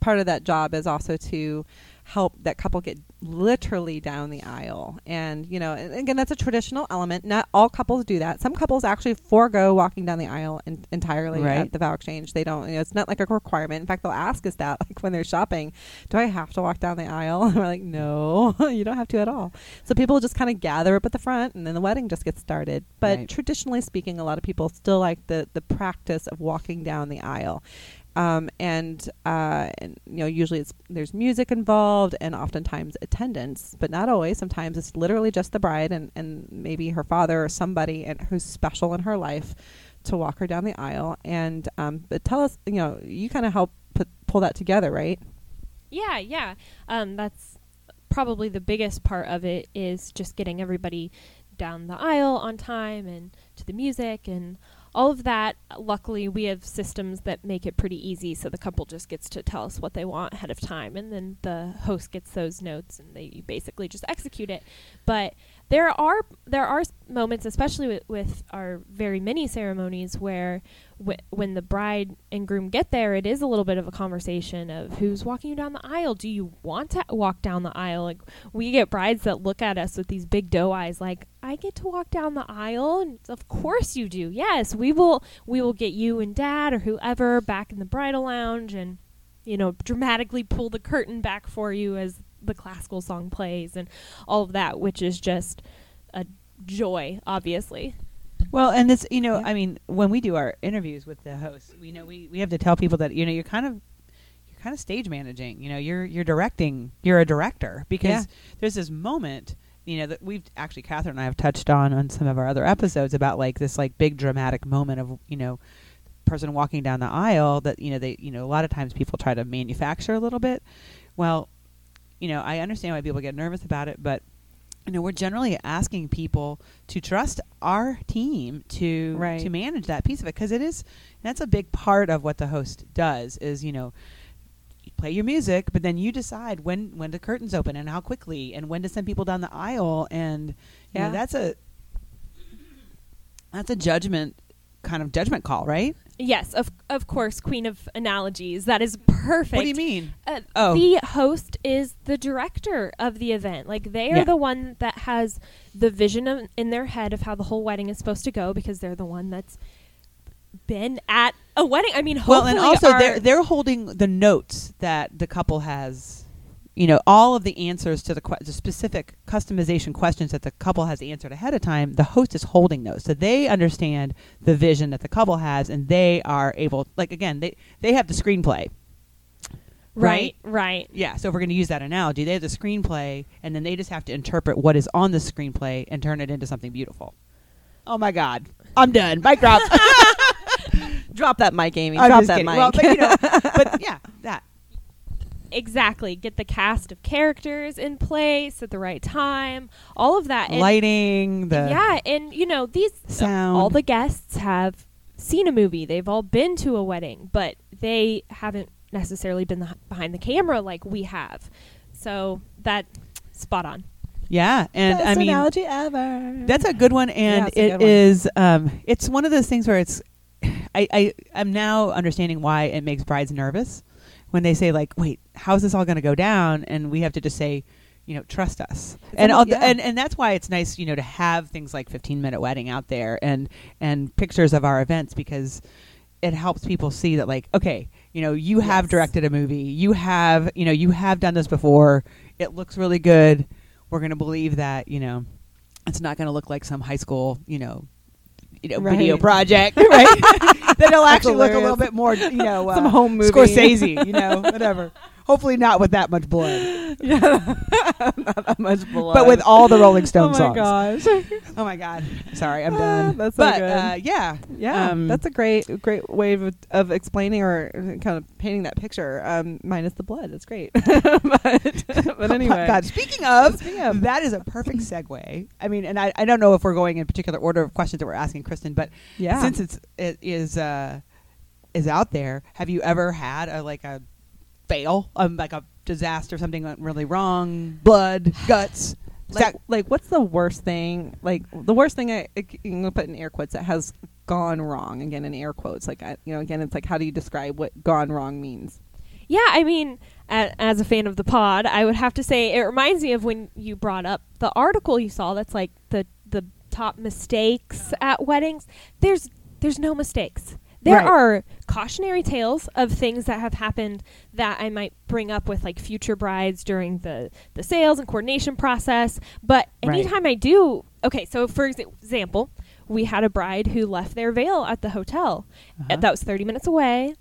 part of that job is also to help that couple get literally down the aisle. And, you know, and again, that's a traditional element. Not all couples do that. Some couples actually forego walking down the aisle en- entirely Right. at the vow exchange. They don't, you know, it's not like a requirement. In fact, they'll ask us that, like when they're shopping, do I have to walk down the aisle? And we're like, no, you don't have to at all. So people just kind of gather up at the front and then the wedding just gets started. But Right. traditionally speaking, a lot of people still like the, the practice of walking down the aisle. Um, and, uh, you know usually it's there's music involved and oftentimes attendance but not always. Sometimes it's literally just the bride and, and maybe her father or somebody and who's special in her life to walk her down the aisle. And um, but tell us you know you kind of help put, pull that together right? Yeah, yeah. Um, that's probably the biggest part of it is just getting everybody down the aisle on time and to the music and all of that. Luckily, we have systems that make it pretty easy, so the couple just gets to tell us what they want ahead of time, and then the host gets those notes, and they basically just execute it. But there are there are moments, especially with, with our very mini ceremonies, where wh- when the bride and groom get there, it is a little bit of a conversation of who's walking you down the aisle. Do you want to walk down the aisle? Like we get brides that look at us with these big doe eyes, like I get to walk down the aisle, and of course you do. Yes, we will. We will get you and dad or whoever back in the bridal lounge, and you know dramatically pull the curtain back for you as the classical song plays, and all of that, which is just a joy, obviously. Well, and this, you know, Yeah. I mean, when we do our interviews with the hosts, we know we, we have to tell people that you know you're kind of you're kind of stage managing. You know, you're you're directing. You're a director because Yeah. there's this moment. You know that we've actually Catherine and I have touched on on some of our other episodes about like this like big dramatic moment of you know person walking down the aisle that you know they you know a lot of times people try to manufacture a little bit. Well, you know I understand why people get nervous about it, but you know we're generally asking people to trust our team to Right. to manage that piece of it because it is that's a big part of what the host does is you know you play your music but then you decide when when the curtains open and how quickly and when to send people down the aisle and you know, Yeah. that's a that's a judgment kind of judgment call right Yes, of of course, queen of analogies. That is perfect. what do you mean Uh, Oh. The host is the director of the event. Like they are Yeah. the one that has the vision of, in their head of how the whole wedding is supposed to go because they're the one that's been at a wedding. I mean, well and also they're they're holding the notes that the couple has you know all of the answers to the, que- the specific customization questions that the couple has answered ahead of time the host is holding those. So they understand the vision that the couple has and they are able like again they they have the screenplay. Right, right. yeah so if we're going to use that analogy they have the screenplay and then they just have to interpret what is on the screenplay and turn it into something beautiful. Oh my god. I'm done. Mic drop. Drop that mic amy. I'm drop that kidding. mic. Well, but, you know, but yeah that Exactly. Get the cast of characters in place at the right time. All of that. And- lighting the yeah, and you know these sound. all the guests have seen a movie. They've all been to a wedding, but they haven't necessarily been the, behind the camera like we have. So that spot on. Yeah, and Best I mean analogy ever that's a good one, Yeah, and it's a it good one. is. Um, it's one of those things where it's. I, I I'm now understanding why it makes brides nervous when they say like, "Wait, how's this all going to go down?" And we have to just say, you know, trust us. And all, yeah. and and that's why it's nice, you know, to have things like 15 minute wedding out there and and pictures of our events because it helps people see that like, okay, you know, you have directed a movie, you have, you know, you have done this before. It looks really good. We're going to believe that, you know, it's not going to look like some high school, you know, you know, video project, right? then it'll actually look a little bit more, you know, uh, Some home movie. Scorsese, you know, whatever. Hopefully not with that much blood, yeah, not that much blood. but with all the Rolling Stone songs. oh my songs. gosh, Oh my God! Sorry, I'm Ah, done. that's so but good. Uh, yeah, yeah, um, that's a great, great way of, of explaining or kind of painting that picture. Um, minus the blood, it's great. but, but Oh my anyway, God, speaking of, Speaking of- that is a perfect segue. I mean, and I, I don't know if we're going in particular order of questions that we're asking Kristen, but yeah, since it's it is uh, is out there, have you ever had a like a fail, um, like a disaster, something went really wrong, blood, guts? Like, that- like what's the worst thing like the worst thing I, I am gonna put in air quotes that has gone wrong again in air quotes like I, you know again it's like how do you describe what gone wrong means Yeah, I mean, as a fan of the pod, I would have to say it reminds me of when you brought up the article you saw. That's like the the top mistakes at weddings. There's there's no mistakes. There Right. are cautionary tales of things that have happened that I might bring up with like future brides during the the sales and coordination process. But Right. anytime I do, okay. So for exa- example, we had a bride who left their veil at the hotel. Uh-huh. That was 30 minutes away.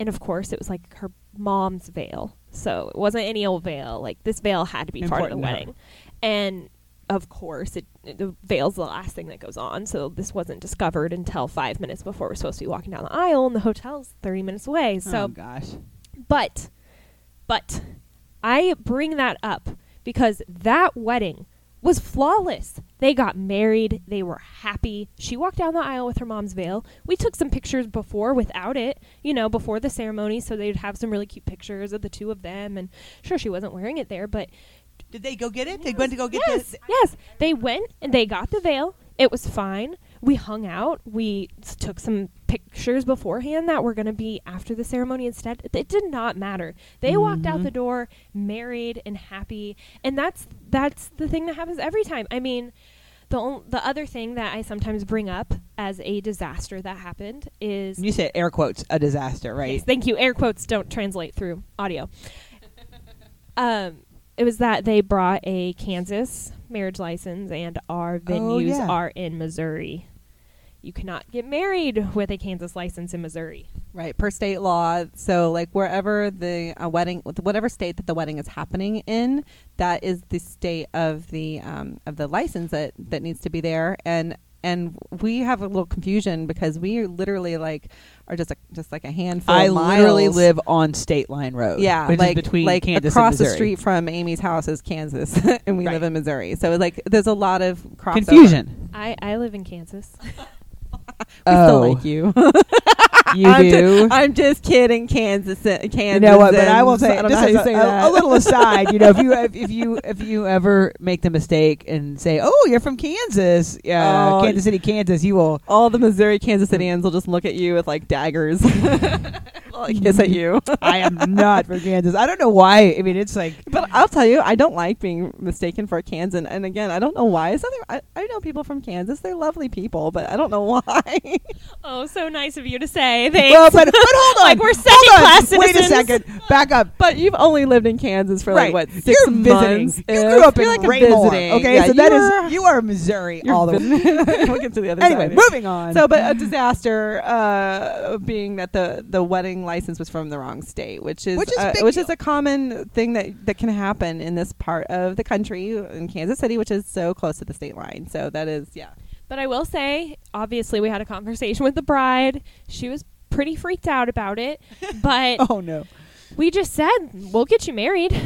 And of course, it was like her mom's veil. So it wasn't any old veil. Like this veil had to be part of the Important wedding. And of course, it, the veil's the last thing that goes on. So this wasn't discovered until five minutes before we're supposed to be walking down the aisle, and the hotel's 30 minutes away. Oh, so oh gosh, but, but, I bring that up because that wedding was flawless. They got married. They were happy. She walked down the aisle with her mom's veil. We took some pictures before without it, you know, before the ceremony, so they'd have some really cute pictures of the two of them. And sure, she wasn't wearing it there, but did they go get it? They went to go get yes, the. yes. They went and they got the veil. It was fine. We hung out. We s- took some pictures beforehand that were going to be after the ceremony instead. It did not matter. They walked out the door married and happy, and that's that's the thing that happens every time. I mean, the on- the other thing that I sometimes bring up as a disaster that happened is You said air quotes a disaster, right? Yes, thank you. Air quotes don't translate through audio. um, it was that they brought a Kansas marriage license, and our venues yeah. are in Missouri. You cannot get married with a Kansas license in Missouri. right per state law so like wherever the uh, wedding whatever state that the wedding is happening in that is the state of the um, of the license that that needs to be there and and we have a little confusion because we literally like are just a, just like a handful I of miles. literally live on State Line Road. yeah, which like is between like Kansas across and the street from Amy's house is Kansas, and we Right. live in Missouri. So like, there's a lot of crossover. Confusion. I, I live in Kansas. We oh, still like oh. you. you I'm do. Just, I'm just kidding, Kansas. Uh, Kansas. you know what? But I will say, I just know how as say a, that. a, a little aside. You know, if you if, if you if you ever make the mistake and say, "Oh, you're from Kansas, yeah, Oh. Kansas City, Kansas," you will. all the Missouri Kansas Cityans will just look at you with like daggers, like hiss at you. I am not from Kansas. I don't know why. I mean, it's like But I'll tell you, I don't like being mistaken for a Kansan. And again, I don't know why. It's nothing, I, I know people from Kansas; they're lovely people, but I don't know why. oh, so nice of you to say. Thanks. well, but but hold on, Like we're Hold second on. class Wait a second. Back up. but you've only lived in Kansas for right. like what 6 you're visiting. months. You grew up in like Raymore. Okay, Yeah, so that is is you are Missouri all the way. we'll get to the other Anyway, side. moving on. So, but a disaster uh, being that the, the wedding license was from the wrong state, which is Which is a uh, which is a common thing that that can happen in this part of the country in Kansas City, which is so close to the state line. So that is yeah. But I will say, obviously, we had a conversation with the bride. She was pretty freaked out about it, but oh no. we just said we'll get you married.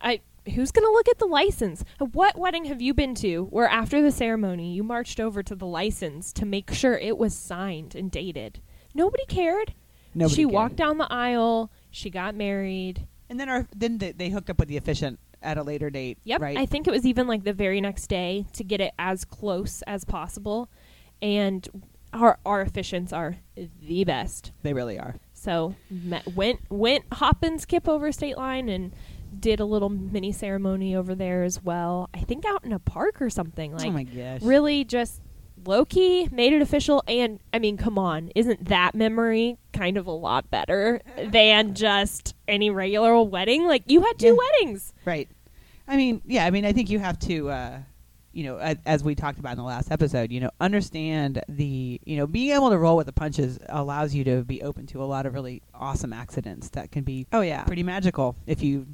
I who's gonna look at the license? What wedding have you been to where after the ceremony you marched over to the license to make sure it was signed and dated? Nobody cared. Nobody she cared. walked down the aisle. She got married. And then our then they, they hooked up with the officiant at a later date. Yep. Right. I think it was even like the very next day to get it as close as possible. And our our officiants are the best. They really are. So met, went went hop and skip over state line and did a little mini ceremony over there as well. I think out in a park or something. Like oh my gosh. really just low key made it official and I mean come on, isn't that memory kind of a lot better than just any regular old wedding? Like you had two Yeah. weddings. Right. I mean, yeah. I mean, I think you have to, uh, you know, as, as we talked about in the last episode, you know, understand the, you know, being able to roll with the punches allows you to be open to a lot of really awesome accidents that can be Oh yeah. pretty magical if you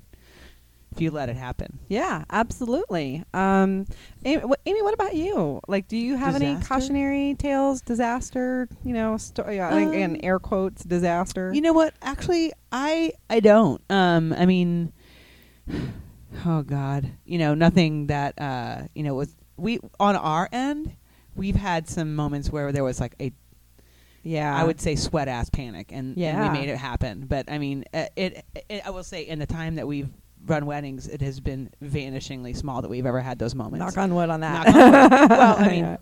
if you let it happen. Yeah, absolutely. Um, Amy, wh- Amy, what about you? Like, do you have any cautionary tales, disaster? You know, sto- yeah, I think in Um, air quotes, disaster. You know what? Actually, I I don't. Um, I mean, oh God, you know, nothing that uh, you know was we on our end. We've had some moments where there was like a yeah, I would say sweat ass panic, and, and Yeah. we made it happen. But I mean, uh, it, it. I will say, in the time that we've run weddings, it has been vanishingly small that we've ever had those moments. knock on wood on that. On wood. well, I mean, Yeah.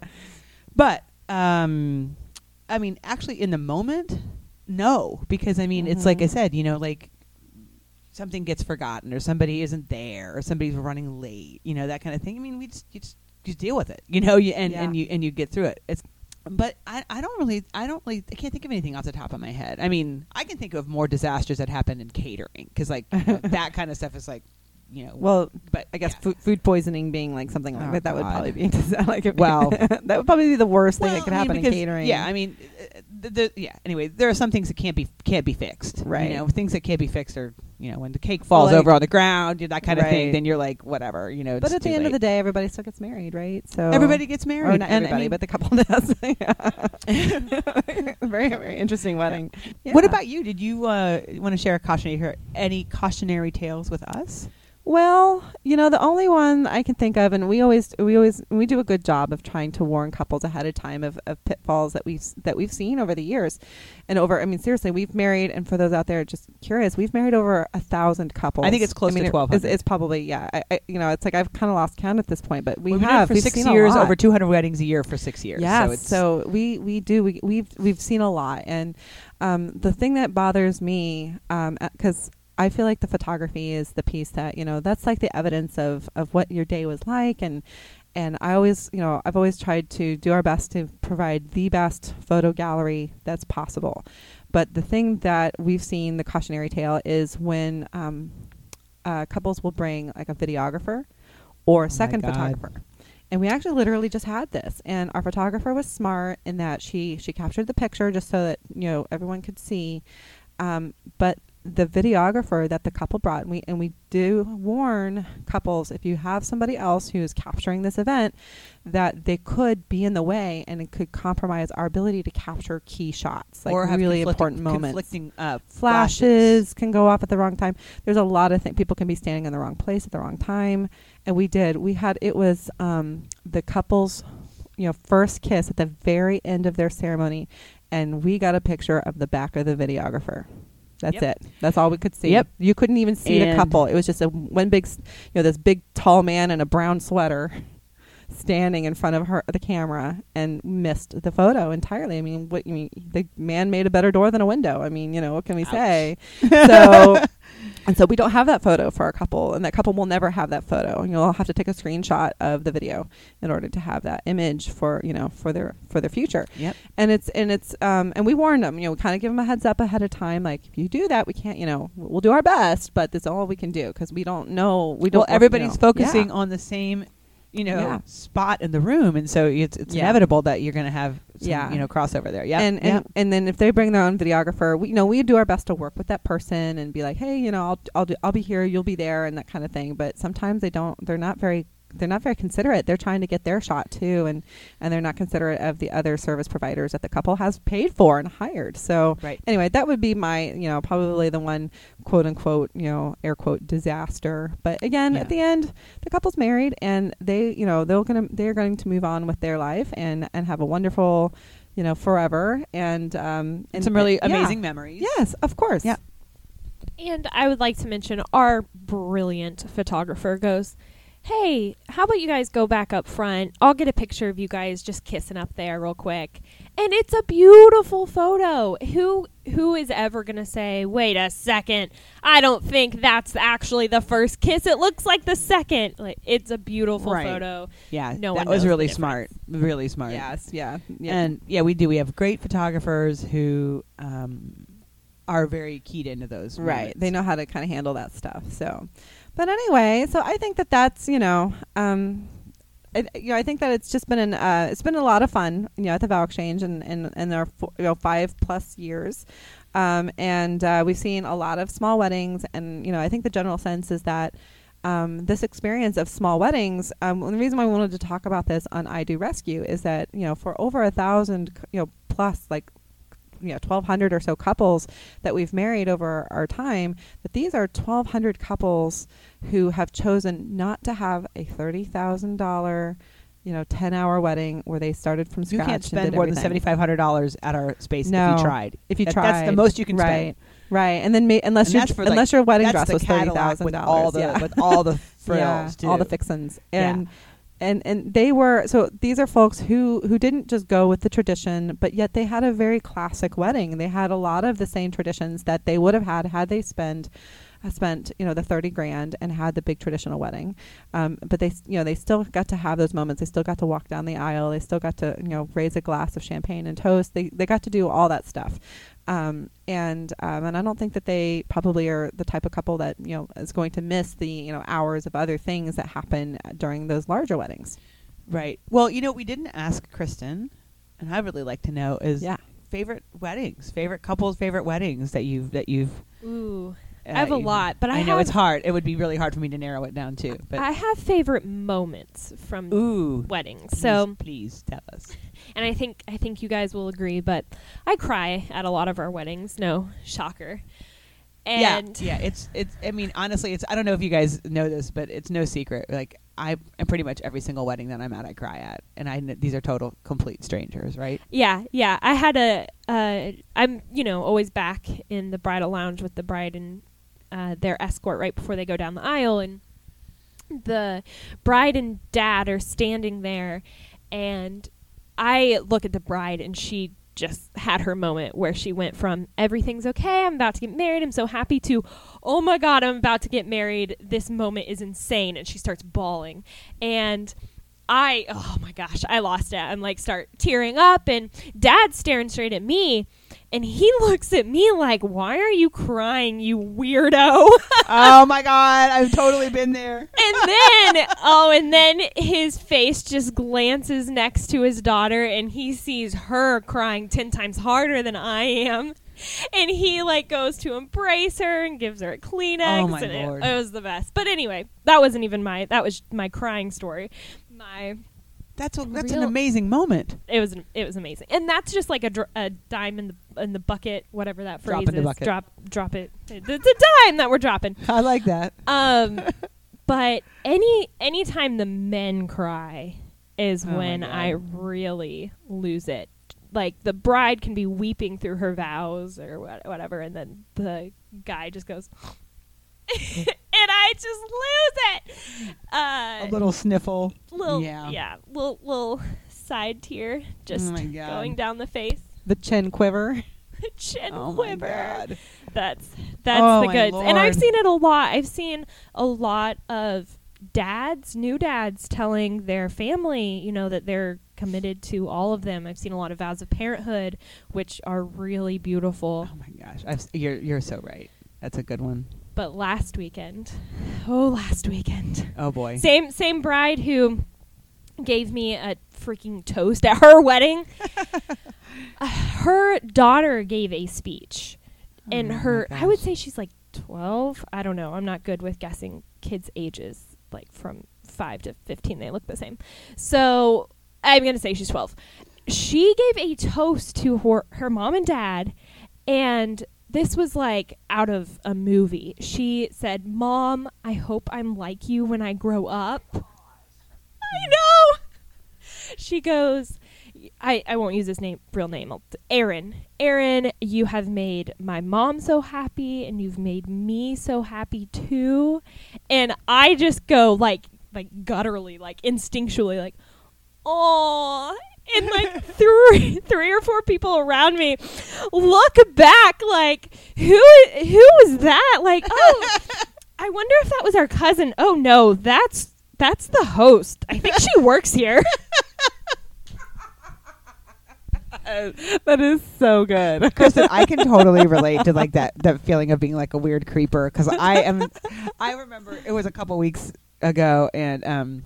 but um, I mean, actually, in the moment, no, because I mean, it's like I Mhm. said, you know, like something gets forgotten, or somebody isn't there, or somebody's running late, you know, that kind of thing. I mean, we just you just, just deal with it, you know, you, and and you and you get through it. It's but I, I don't really I don't really I can't think of anything off the top of my head. I mean I can think of more disasters that happened in catering because like you know, that kind of stuff is like you know well, but I guess yeah. food, food poisoning being like something like Oh, that, that would probably be like Well- that would probably be the worst thing that could I mean, happen in catering. Yeah, I mean, uh, the, the, yeah. Anyway, there are some things that can't be can't be fixed. Right. You know, things that can't be fixed are you know when the cake falls like- over on the ground, you know, that kind of thing. Then you're like, whatever. You know. but at the end of the day, everybody still gets married, right? So everybody gets married. or not and I everybody, mean, but the couple does. Very, very interesting wedding. what Yeah. about you? Did you uh, want to share a cautionary any cautionary tales with us? Well, you know, the only one I can think of, and we always we always we do a good job of trying to warn couples ahead of time of, of pitfalls that we've that we've seen over the years, and over. I mean, seriously, we've married, and for those out there just curious, we've married over a thousand couples. I think it's close I mean, to it- It's, it's probably yeah. I, I, you know, it's like I've kind of lost count at this point, but we We've been doing it have for We've six seen a years, lot. over 200 weddings a year for six years. Yes, so, so we we do we we've we've seen a lot, and um, the thing that bothers me, because I feel like the photography is the piece that you know that's like the evidence of of what your day was like, and and I always you know I've always tried to do our best to provide the best photo gallery that's possible, but the thing that we've seen the cautionary tale is when um, uh, couples will bring like a videographer or Oh a second photographer. And we actually literally just had this, and our photographer was smart in that she she captured the picture just so that you know everyone could see. Um, but the videographer that the couple brought, and we and we do warn couples if you have somebody else who is capturing this event, that they could be in the way and it could compromise our ability to capture key shots, like or really important moments conflicting uh, flashes can go off at the wrong time. There's a lot of things. People can be standing in the wrong place at the wrong time. And we did. We had it was um, the couple's, you know, first kiss at the very end of their ceremony, and we got a picture of the back of the videographer. That's Yep. it. That's all we could see. Yep. You couldn't even see the couple. It was just a one big, you know, this big tall man in a brown sweater standing in front of her the camera and missed the photo entirely. I mean, what you mean? The man made a better door than a window. I mean, you know, what can we Ouch. say? so, and so we don't have that photo for our couple, and that couple will never have that photo. And you'll have to take a screenshot of the video in order to have that image for you know for their for their future. Yep. And it's and it's um and we warned them. You know, we kind of give them a heads up ahead of time. Like if you do that, we can't. You know, we'll do our best, but that's all we can do because we don't know. We don't. well, everybody's you know. focusing Yeah. on the same, you know, Yeah. spot in the room, and so it's it's Yeah. inevitable that you're going to have, some, Yeah. you know, crossover there. Yeah, And and, and then if they bring their own videographer, we you know we do our best to work with that person and be like, hey, you know, I'll I'll do, I'll be here, you'll be there, and that kind of thing. But sometimes they don't. They're not very. They're not very considerate. They're trying to get their shot too, and and they're not considerate of the other service providers that the couple has paid for and hired. So right. anyway, that would be my, you know, probably the one quote unquote, you know, air quote disaster. But again, Yeah. at the end, the couple's married and they, you know, they're gonna they're going to move on with their life and and have a wonderful, you know, forever and um and some really uh, yeah. amazing memories. Yes, of course. Yeah. And I would like to mention our brilliant photographer goes, hey, how about you guys go back up front? I'll get a picture of you guys just kissing up there real quick. And it's a beautiful photo. Who who is ever going to say, "Wait a second. I don't think that's actually the first kiss. It looks like the second. Like it's a beautiful Right. photo. Yeah, No that one was really smart. Really smart. Yes, yeah, yeah. And yeah, we do. We have great photographers who um, are very keyed into those. right. moments. They know how to kind of handle that stuff. So, but anyway, so I think that that's you know, um, it, you know, I think that it's just been an uh, it's been a lot of fun, you know, at the Vow Exchange and and and our fo- you know five plus years. Um, and uh, we've seen a lot of small weddings, and you know, I think the general sense is that um, this experience of small weddings. Um, the reason why I wanted to talk about this on I Do Rescue is that you know, for over a thousand, you know, plus like you know, twelve hundred or so couples that we've married over our time, that these are twelve hundred couples who have chosen not to have a thirty thousand dollar, you know, ten hour wedding where they started from scratch. You can't and spend more than seventy five hundred dollars at our space if you tried. If you try, that's the most you can right, spend. right, and then ma- unless And your that's for, like, unless your wedding dress was thirty thousand with dollars, all the yeah. with all the frills, yeah, all the fixins, Yeah. And and they were so these are folks who who didn't just go with the tradition, but yet they had a very classic wedding. They had a lot of the same traditions that they would have had had they spent uh, spent you know the 30 grand and had the big traditional wedding. Um, but they you know they still got to have those moments. They still got to walk down the aisle. They still got to you know raise a glass of champagne and toast. They, they got to do all that stuff um, and um, and I don't think that they probably are the type of couple that you know is going to miss the you know hours of other things that happen during those larger weddings. Right. Well, you know, we didn't ask Kristen, and I'd really like to know is Yeah. favorite weddings, favorite couples, favorite weddings that you've that you've. Ooh. I have a lot, but I know have- it's hard. It would be really hard for me to narrow it down too. But I have favorite moments from ooh, weddings. please- So please tell us. and I think I think you guys will agree, but I cry at a lot of our weddings. No shocker. And yeah, yeah, it's it's. I mean, honestly, it's. I don't know if you guys know this, but it's no secret. Like I, am pretty much every single wedding that I'm at, I cry at, and I. kn- These are total complete strangers, right? yeah, yeah. I had a. Uh, I'm you know always back in the bridal lounge with the bride and uh, their escort right before they go down the aisle, and the bride and dad are standing there, and I look at the bride and she just had her moment where she went from everything's okay, I'm about to get married, I'm so happy to oh my god, I'm about to get married. This moment is insane and she starts bawling. And I oh my gosh, I lost it. I'm like start tearing up and dad's staring straight at me and he looks at me like, "Why are you crying, you weirdo?" oh my god, I've totally been there. and then oh and then his face just glances next to his daughter and he sees her crying 10 times harder than i am and he like goes to embrace her and gives her a kleenex Oh, my and it- It, was the best but anyway that wasn't even my that was my crying story my That's a, that's an amazing moment. it was it was amazing and that's just like a, dr- a dime in the in the bucket whatever that phrase Drop in the is bucket. drop drop it it's a dime that we're dropping I like that. um, but any any time the men cry is Oh when I really lose it. Like the bride can be weeping through her vows or what, whatever, and then the guy just goes, I just lose it. Uh, A little sniffle. little, yeah. yeah, little little side tear just Oh going down the face, The chin quiver. The chin Oh quiver. That's that's Oh the goods. And I've seen it a lot. I've seen a lot of dads, new dads telling their family, you know, that they're committed to all of them. I've seen a lot of vows of parenthood which are really beautiful. Oh my gosh. I've, s- you're you're so right. That's a good one. But last weekend, oh last weekend. Oh boy. Same same bride who gave me a freaking toast at her wedding. Uh, her daughter gave a speech. and Oh my her I would say she's like 12. I don't know. I'm not good with guessing kids ages like from 5 to 15 they look the same. So, I'm going to say she's 12. She gave a toast to her her mom and dad and this was like out of a movie. She said, "Mom, I hope I'm like you when I grow up." I know. She goes, I, I won't use his name real name. I'll- Aaron. Aaron, you have made my mom so happy and you've made me so happy too. And I just go like like gutturally, like instinctually, like, oh, and like three, three or four people around me look back, like, who, who was that? Like, oh, I wonder if that was our cousin. Oh no, that's that's the host. I think she works here. that is so good. Kristen, I can totally relate to like that that feeling of being like a weird creeper because I am. I remember it was a couple weeks ago, and um,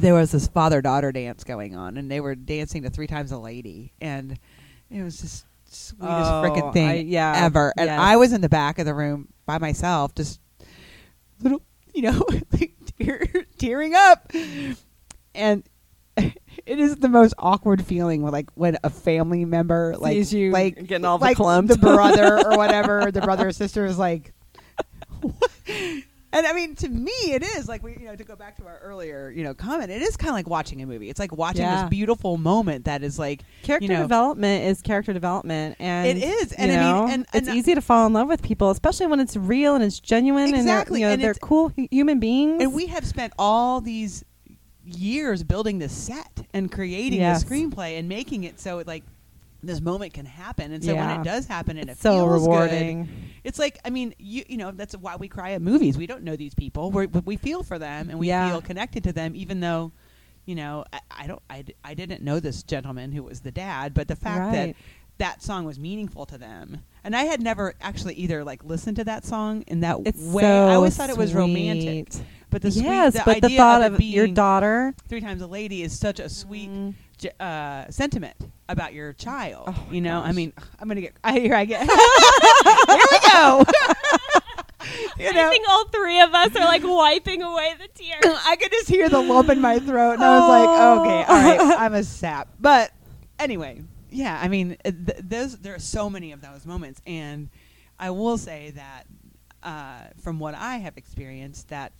there was this father daughter dance going on, and they were dancing to Three Times a Lady, and it was just sweetest Oh, freaking thing I- yeah, ever. And yes. I was in the back of the room by myself, just little, you know, like tear, tearing up, and. It is the most awkward feeling when, like, when a family member like Sees you like getting all the like clumps. the brother or whatever, the brother or sister is like. And I mean, to me, it is like we, you know, to go back to our earlier, you know, comment. It is kind of like watching a movie. It's like watching Yeah. this beautiful moment that is like Character you know, development is character development, and It is, and I mean, know, and- it's and- uh, easy to fall in love with people, especially when it's real and it's genuine, Exactly, and they're, you know, and they're cool hu- human beings. And we have spent all these years building this set and creating Yes. the screenplay and making it so like this moment can happen. And so when it does happen and it's it so feels good, rewarding. it's like I mean, you you know, that's why we cry at movies. We don't know these people, we but we feel for them and we Yeah. feel connected to them, even though. You know, I, I don't. I, I didn't know this gentleman who was the dad, but the fact that Right. that song was meaningful to them, and I had never actually either like listened to that song in that It's way. so I always thought it was romantic, but the yes, sweet, the but the thought of, of, your daughter. three times a lady is such a sweet Mm. J- uh, sentiment about your child. Oh you know, I mean, I'm gonna get. I here I get. here we go. you know? I think all three of us are like wiping away the tears. I could just hear the lump in my throat, and I was like, Oh. okay, all right, I'm a sap. But anyway, yeah, I mean, uh, th- those there are so many of those moments, and I will say that uh, from what I have experienced, that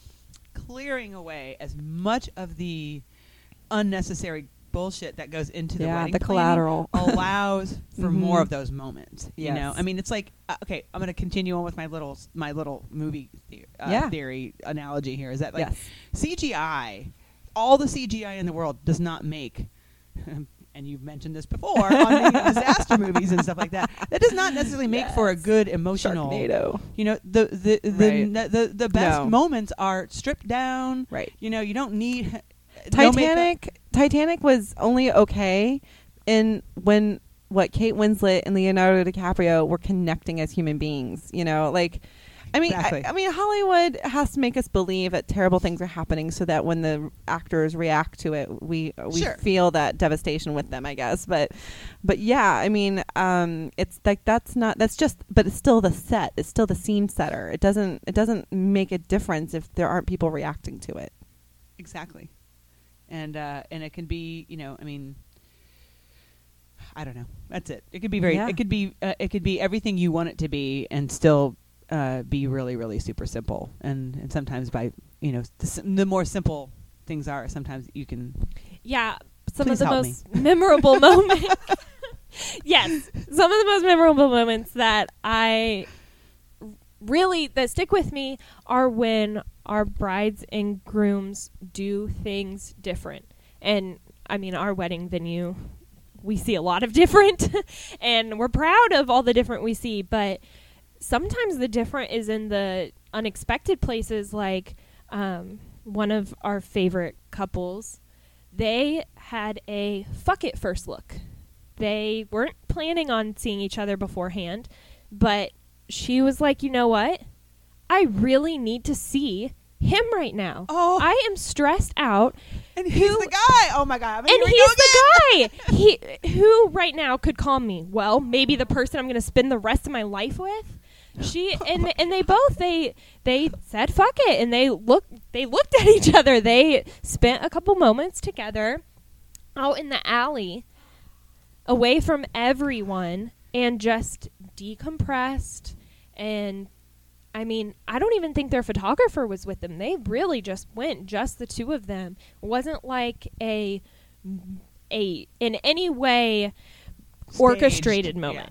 clearing away as much of the unnecessary bullshit that goes into the Yeah, wedding the collateral. allows for more Mhm. of those moments. You know, I mean, it's like uh, okay, I'm going to continue on with my little my little movie the- uh, Yeah. theory analogy here. Is that like yes. CGI, all the CGI in the world does not make, and you've mentioned this before on disaster movies and stuff like that. That does not necessarily make for a good emotional. Sharknado. You know, the the the Right. the, the, the best No. moments are stripped down. Right. You know, you don't need no. Titanic. Titanic was only okay in when what Kate Winslet and Leonardo DiCaprio were connecting as human beings. You know, like. I mean, Exactly. I, I mean, Hollywood has to make us believe that terrible things are happening, so that when the actors react to it, we we Sure. feel that devastation with them. I guess, but but yeah, I mean, um, it's like that's not that's just, but it's still the set. It's still the scene setter. It doesn't it doesn't make a difference if there aren't people reacting to it. Exactly. And uh, and it can be, you know, I mean, I don't know. That's it. It could be very. Yeah. It could be. Uh, it could be everything you want it to be, and still uh, be really, really super simple. And and sometimes by you know, the, the more simple things are, sometimes you can. Yeah, some of the help me. most memorable moments. yes, some of the most memorable moments that I really that stick with me are when our brides and grooms do things different. And I mean, our wedding venue, we see a lot of different, and we're proud of all the different we see. But sometimes the different is in the unexpected places, like um, one of our favorite couples they had a fuck it first look. They weren't planning on seeing each other beforehand, but she was like, you know what? I really need to see him right now. Oh. I am stressed out. And he's Who- the guy. Oh my god! And he's the guy he who right now could calm me. Well, maybe the person I'm going to spend the rest of my life with. She and and they both they they said fuck it and they looked they looked at each other. They spent a couple moments together out in the alley away from everyone and just decompressed and I mean, I don't even think their photographer was with them. They really just went just the two of them. It wasn't like a a in any way orchestrated Staged, moment.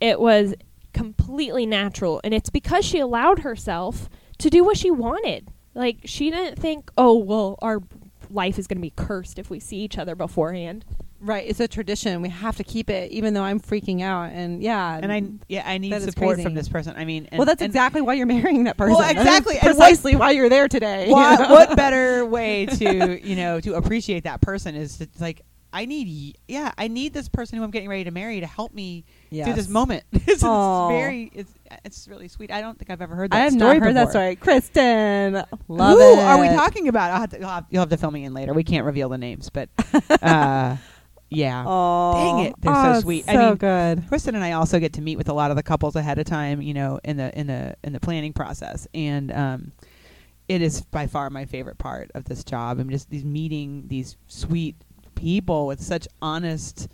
It was completely natural and it's because she allowed herself to do what she wanted. Like she didn't think, oh well, our life is going to be cursed if we see each other beforehand. Right. It's a tradition. We have to keep it, even though I'm freaking out. And yeah. And I yeah I need support from this person. I mean, and, well, that's exactly why you're marrying that person. Well, That exactly. Precisely why you're there today. you what, know? what better way to you know to appreciate that person is to like I need yeah I need this person who I'm getting ready to marry to help me through this moment. it's, it's very it's it's really sweet. I don't think I've ever heard that. I have story not heard that before. story. Kristen, love Who it. are we talking about? I'll have to, you'll, have, you'll have to fill me in later. We can't reveal the names, but uh, yeah. Oh, Dang it, they're so oh, sweet. So I mean, good. Kristen and I also get to meet with a lot of the couples ahead of time, you know, in the in the in the planning process, and um, it is by far my favorite part of this job. I'm just these meeting these sweet people with such honest,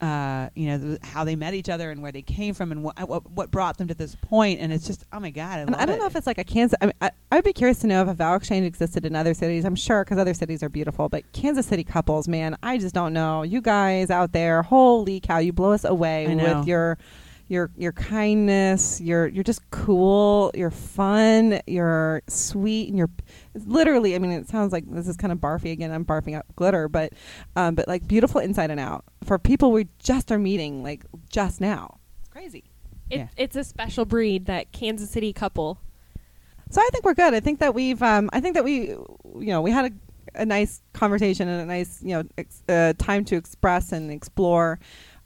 uh, you know, th- how they met each other and where they came from and what what, what brought them to this point, and it's just oh my god, I And I don't it. know if it's like a Kansas. I, mean, I, I would be curious to know if a vow exchange existed in other cities. I'm sure because other cities are beautiful, but Kansas City couples, man, I just don't know. You guys out there, holy cow, you blow us away with your your your kindness. You're you're just cool. You're fun. You're sweet, and you're literally. I mean, it sounds like this is kind of barfy again. I'm barfing out glitter, but um, but like beautiful inside and out for people we just are meeting like just now. It's crazy. It, Yeah. It's a special breed, that Kansas City couple. So I think we're good. I think that we've, um, I think that we, you know, we had a, a nice conversation and a nice, you know, ex- uh, time to express and explore,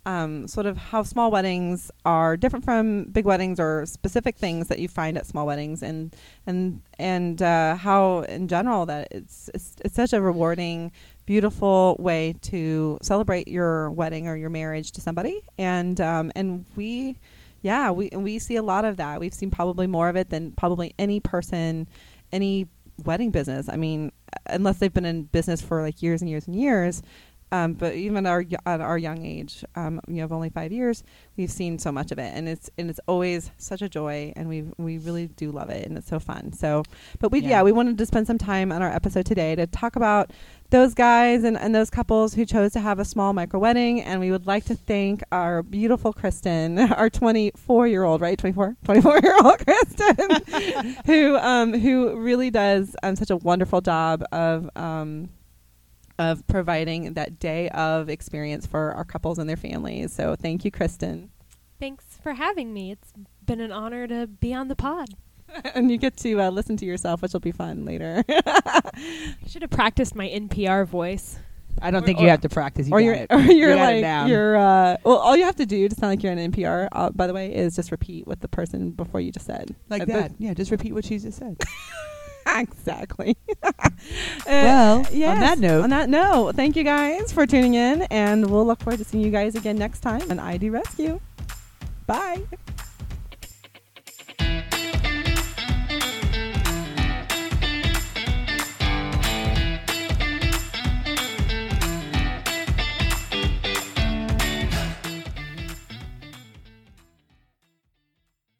um, sort of how small weddings are different from big weddings or specific things that you find at small weddings, and and and uh, how in general that it's, it's it's such a rewarding, beautiful way to celebrate your wedding or your marriage to somebody, and um, and we yeah, we we see a lot of that. We've seen probably more of it than probably any person, any wedding business. I mean, unless they've been in business for like years and years and years. Um, but even at our at our young age, um, you know, of only five years, we've seen so much of it, and it's and it's always such a joy, and we we really do love it, and it's so fun. So, but we yeah. Yeah. we wanted to spend some time on our episode today to talk about those guys and, and those couples who chose to have a small micro wedding. And we would like to thank our beautiful Kristen, our 24 year old, right? 24, 24 year old Kristen, who, um, who really does um, such a wonderful job of, um, of providing that day of experience for our couples and their families. So thank you, Kristen. Thanks for having me. It's been an honor to be on the pod. and you get to uh, listen to yourself, which will be fun later. I should have practiced my NPR voice. I don't Or- think or- you have to practice. You or got you're, it. or you're You got it like down. you're. Uh, well, all you have to do to sound like you're an NPR, uh, by the way, is just repeat what the person before you just said. like Uh, that. Yeah, just repeat what she just said. exactly. Uh, Well, on that note- on that note, thank you guys for tuning in, and we'll look forward to seeing you guys again next time on ID Rescue. Bye.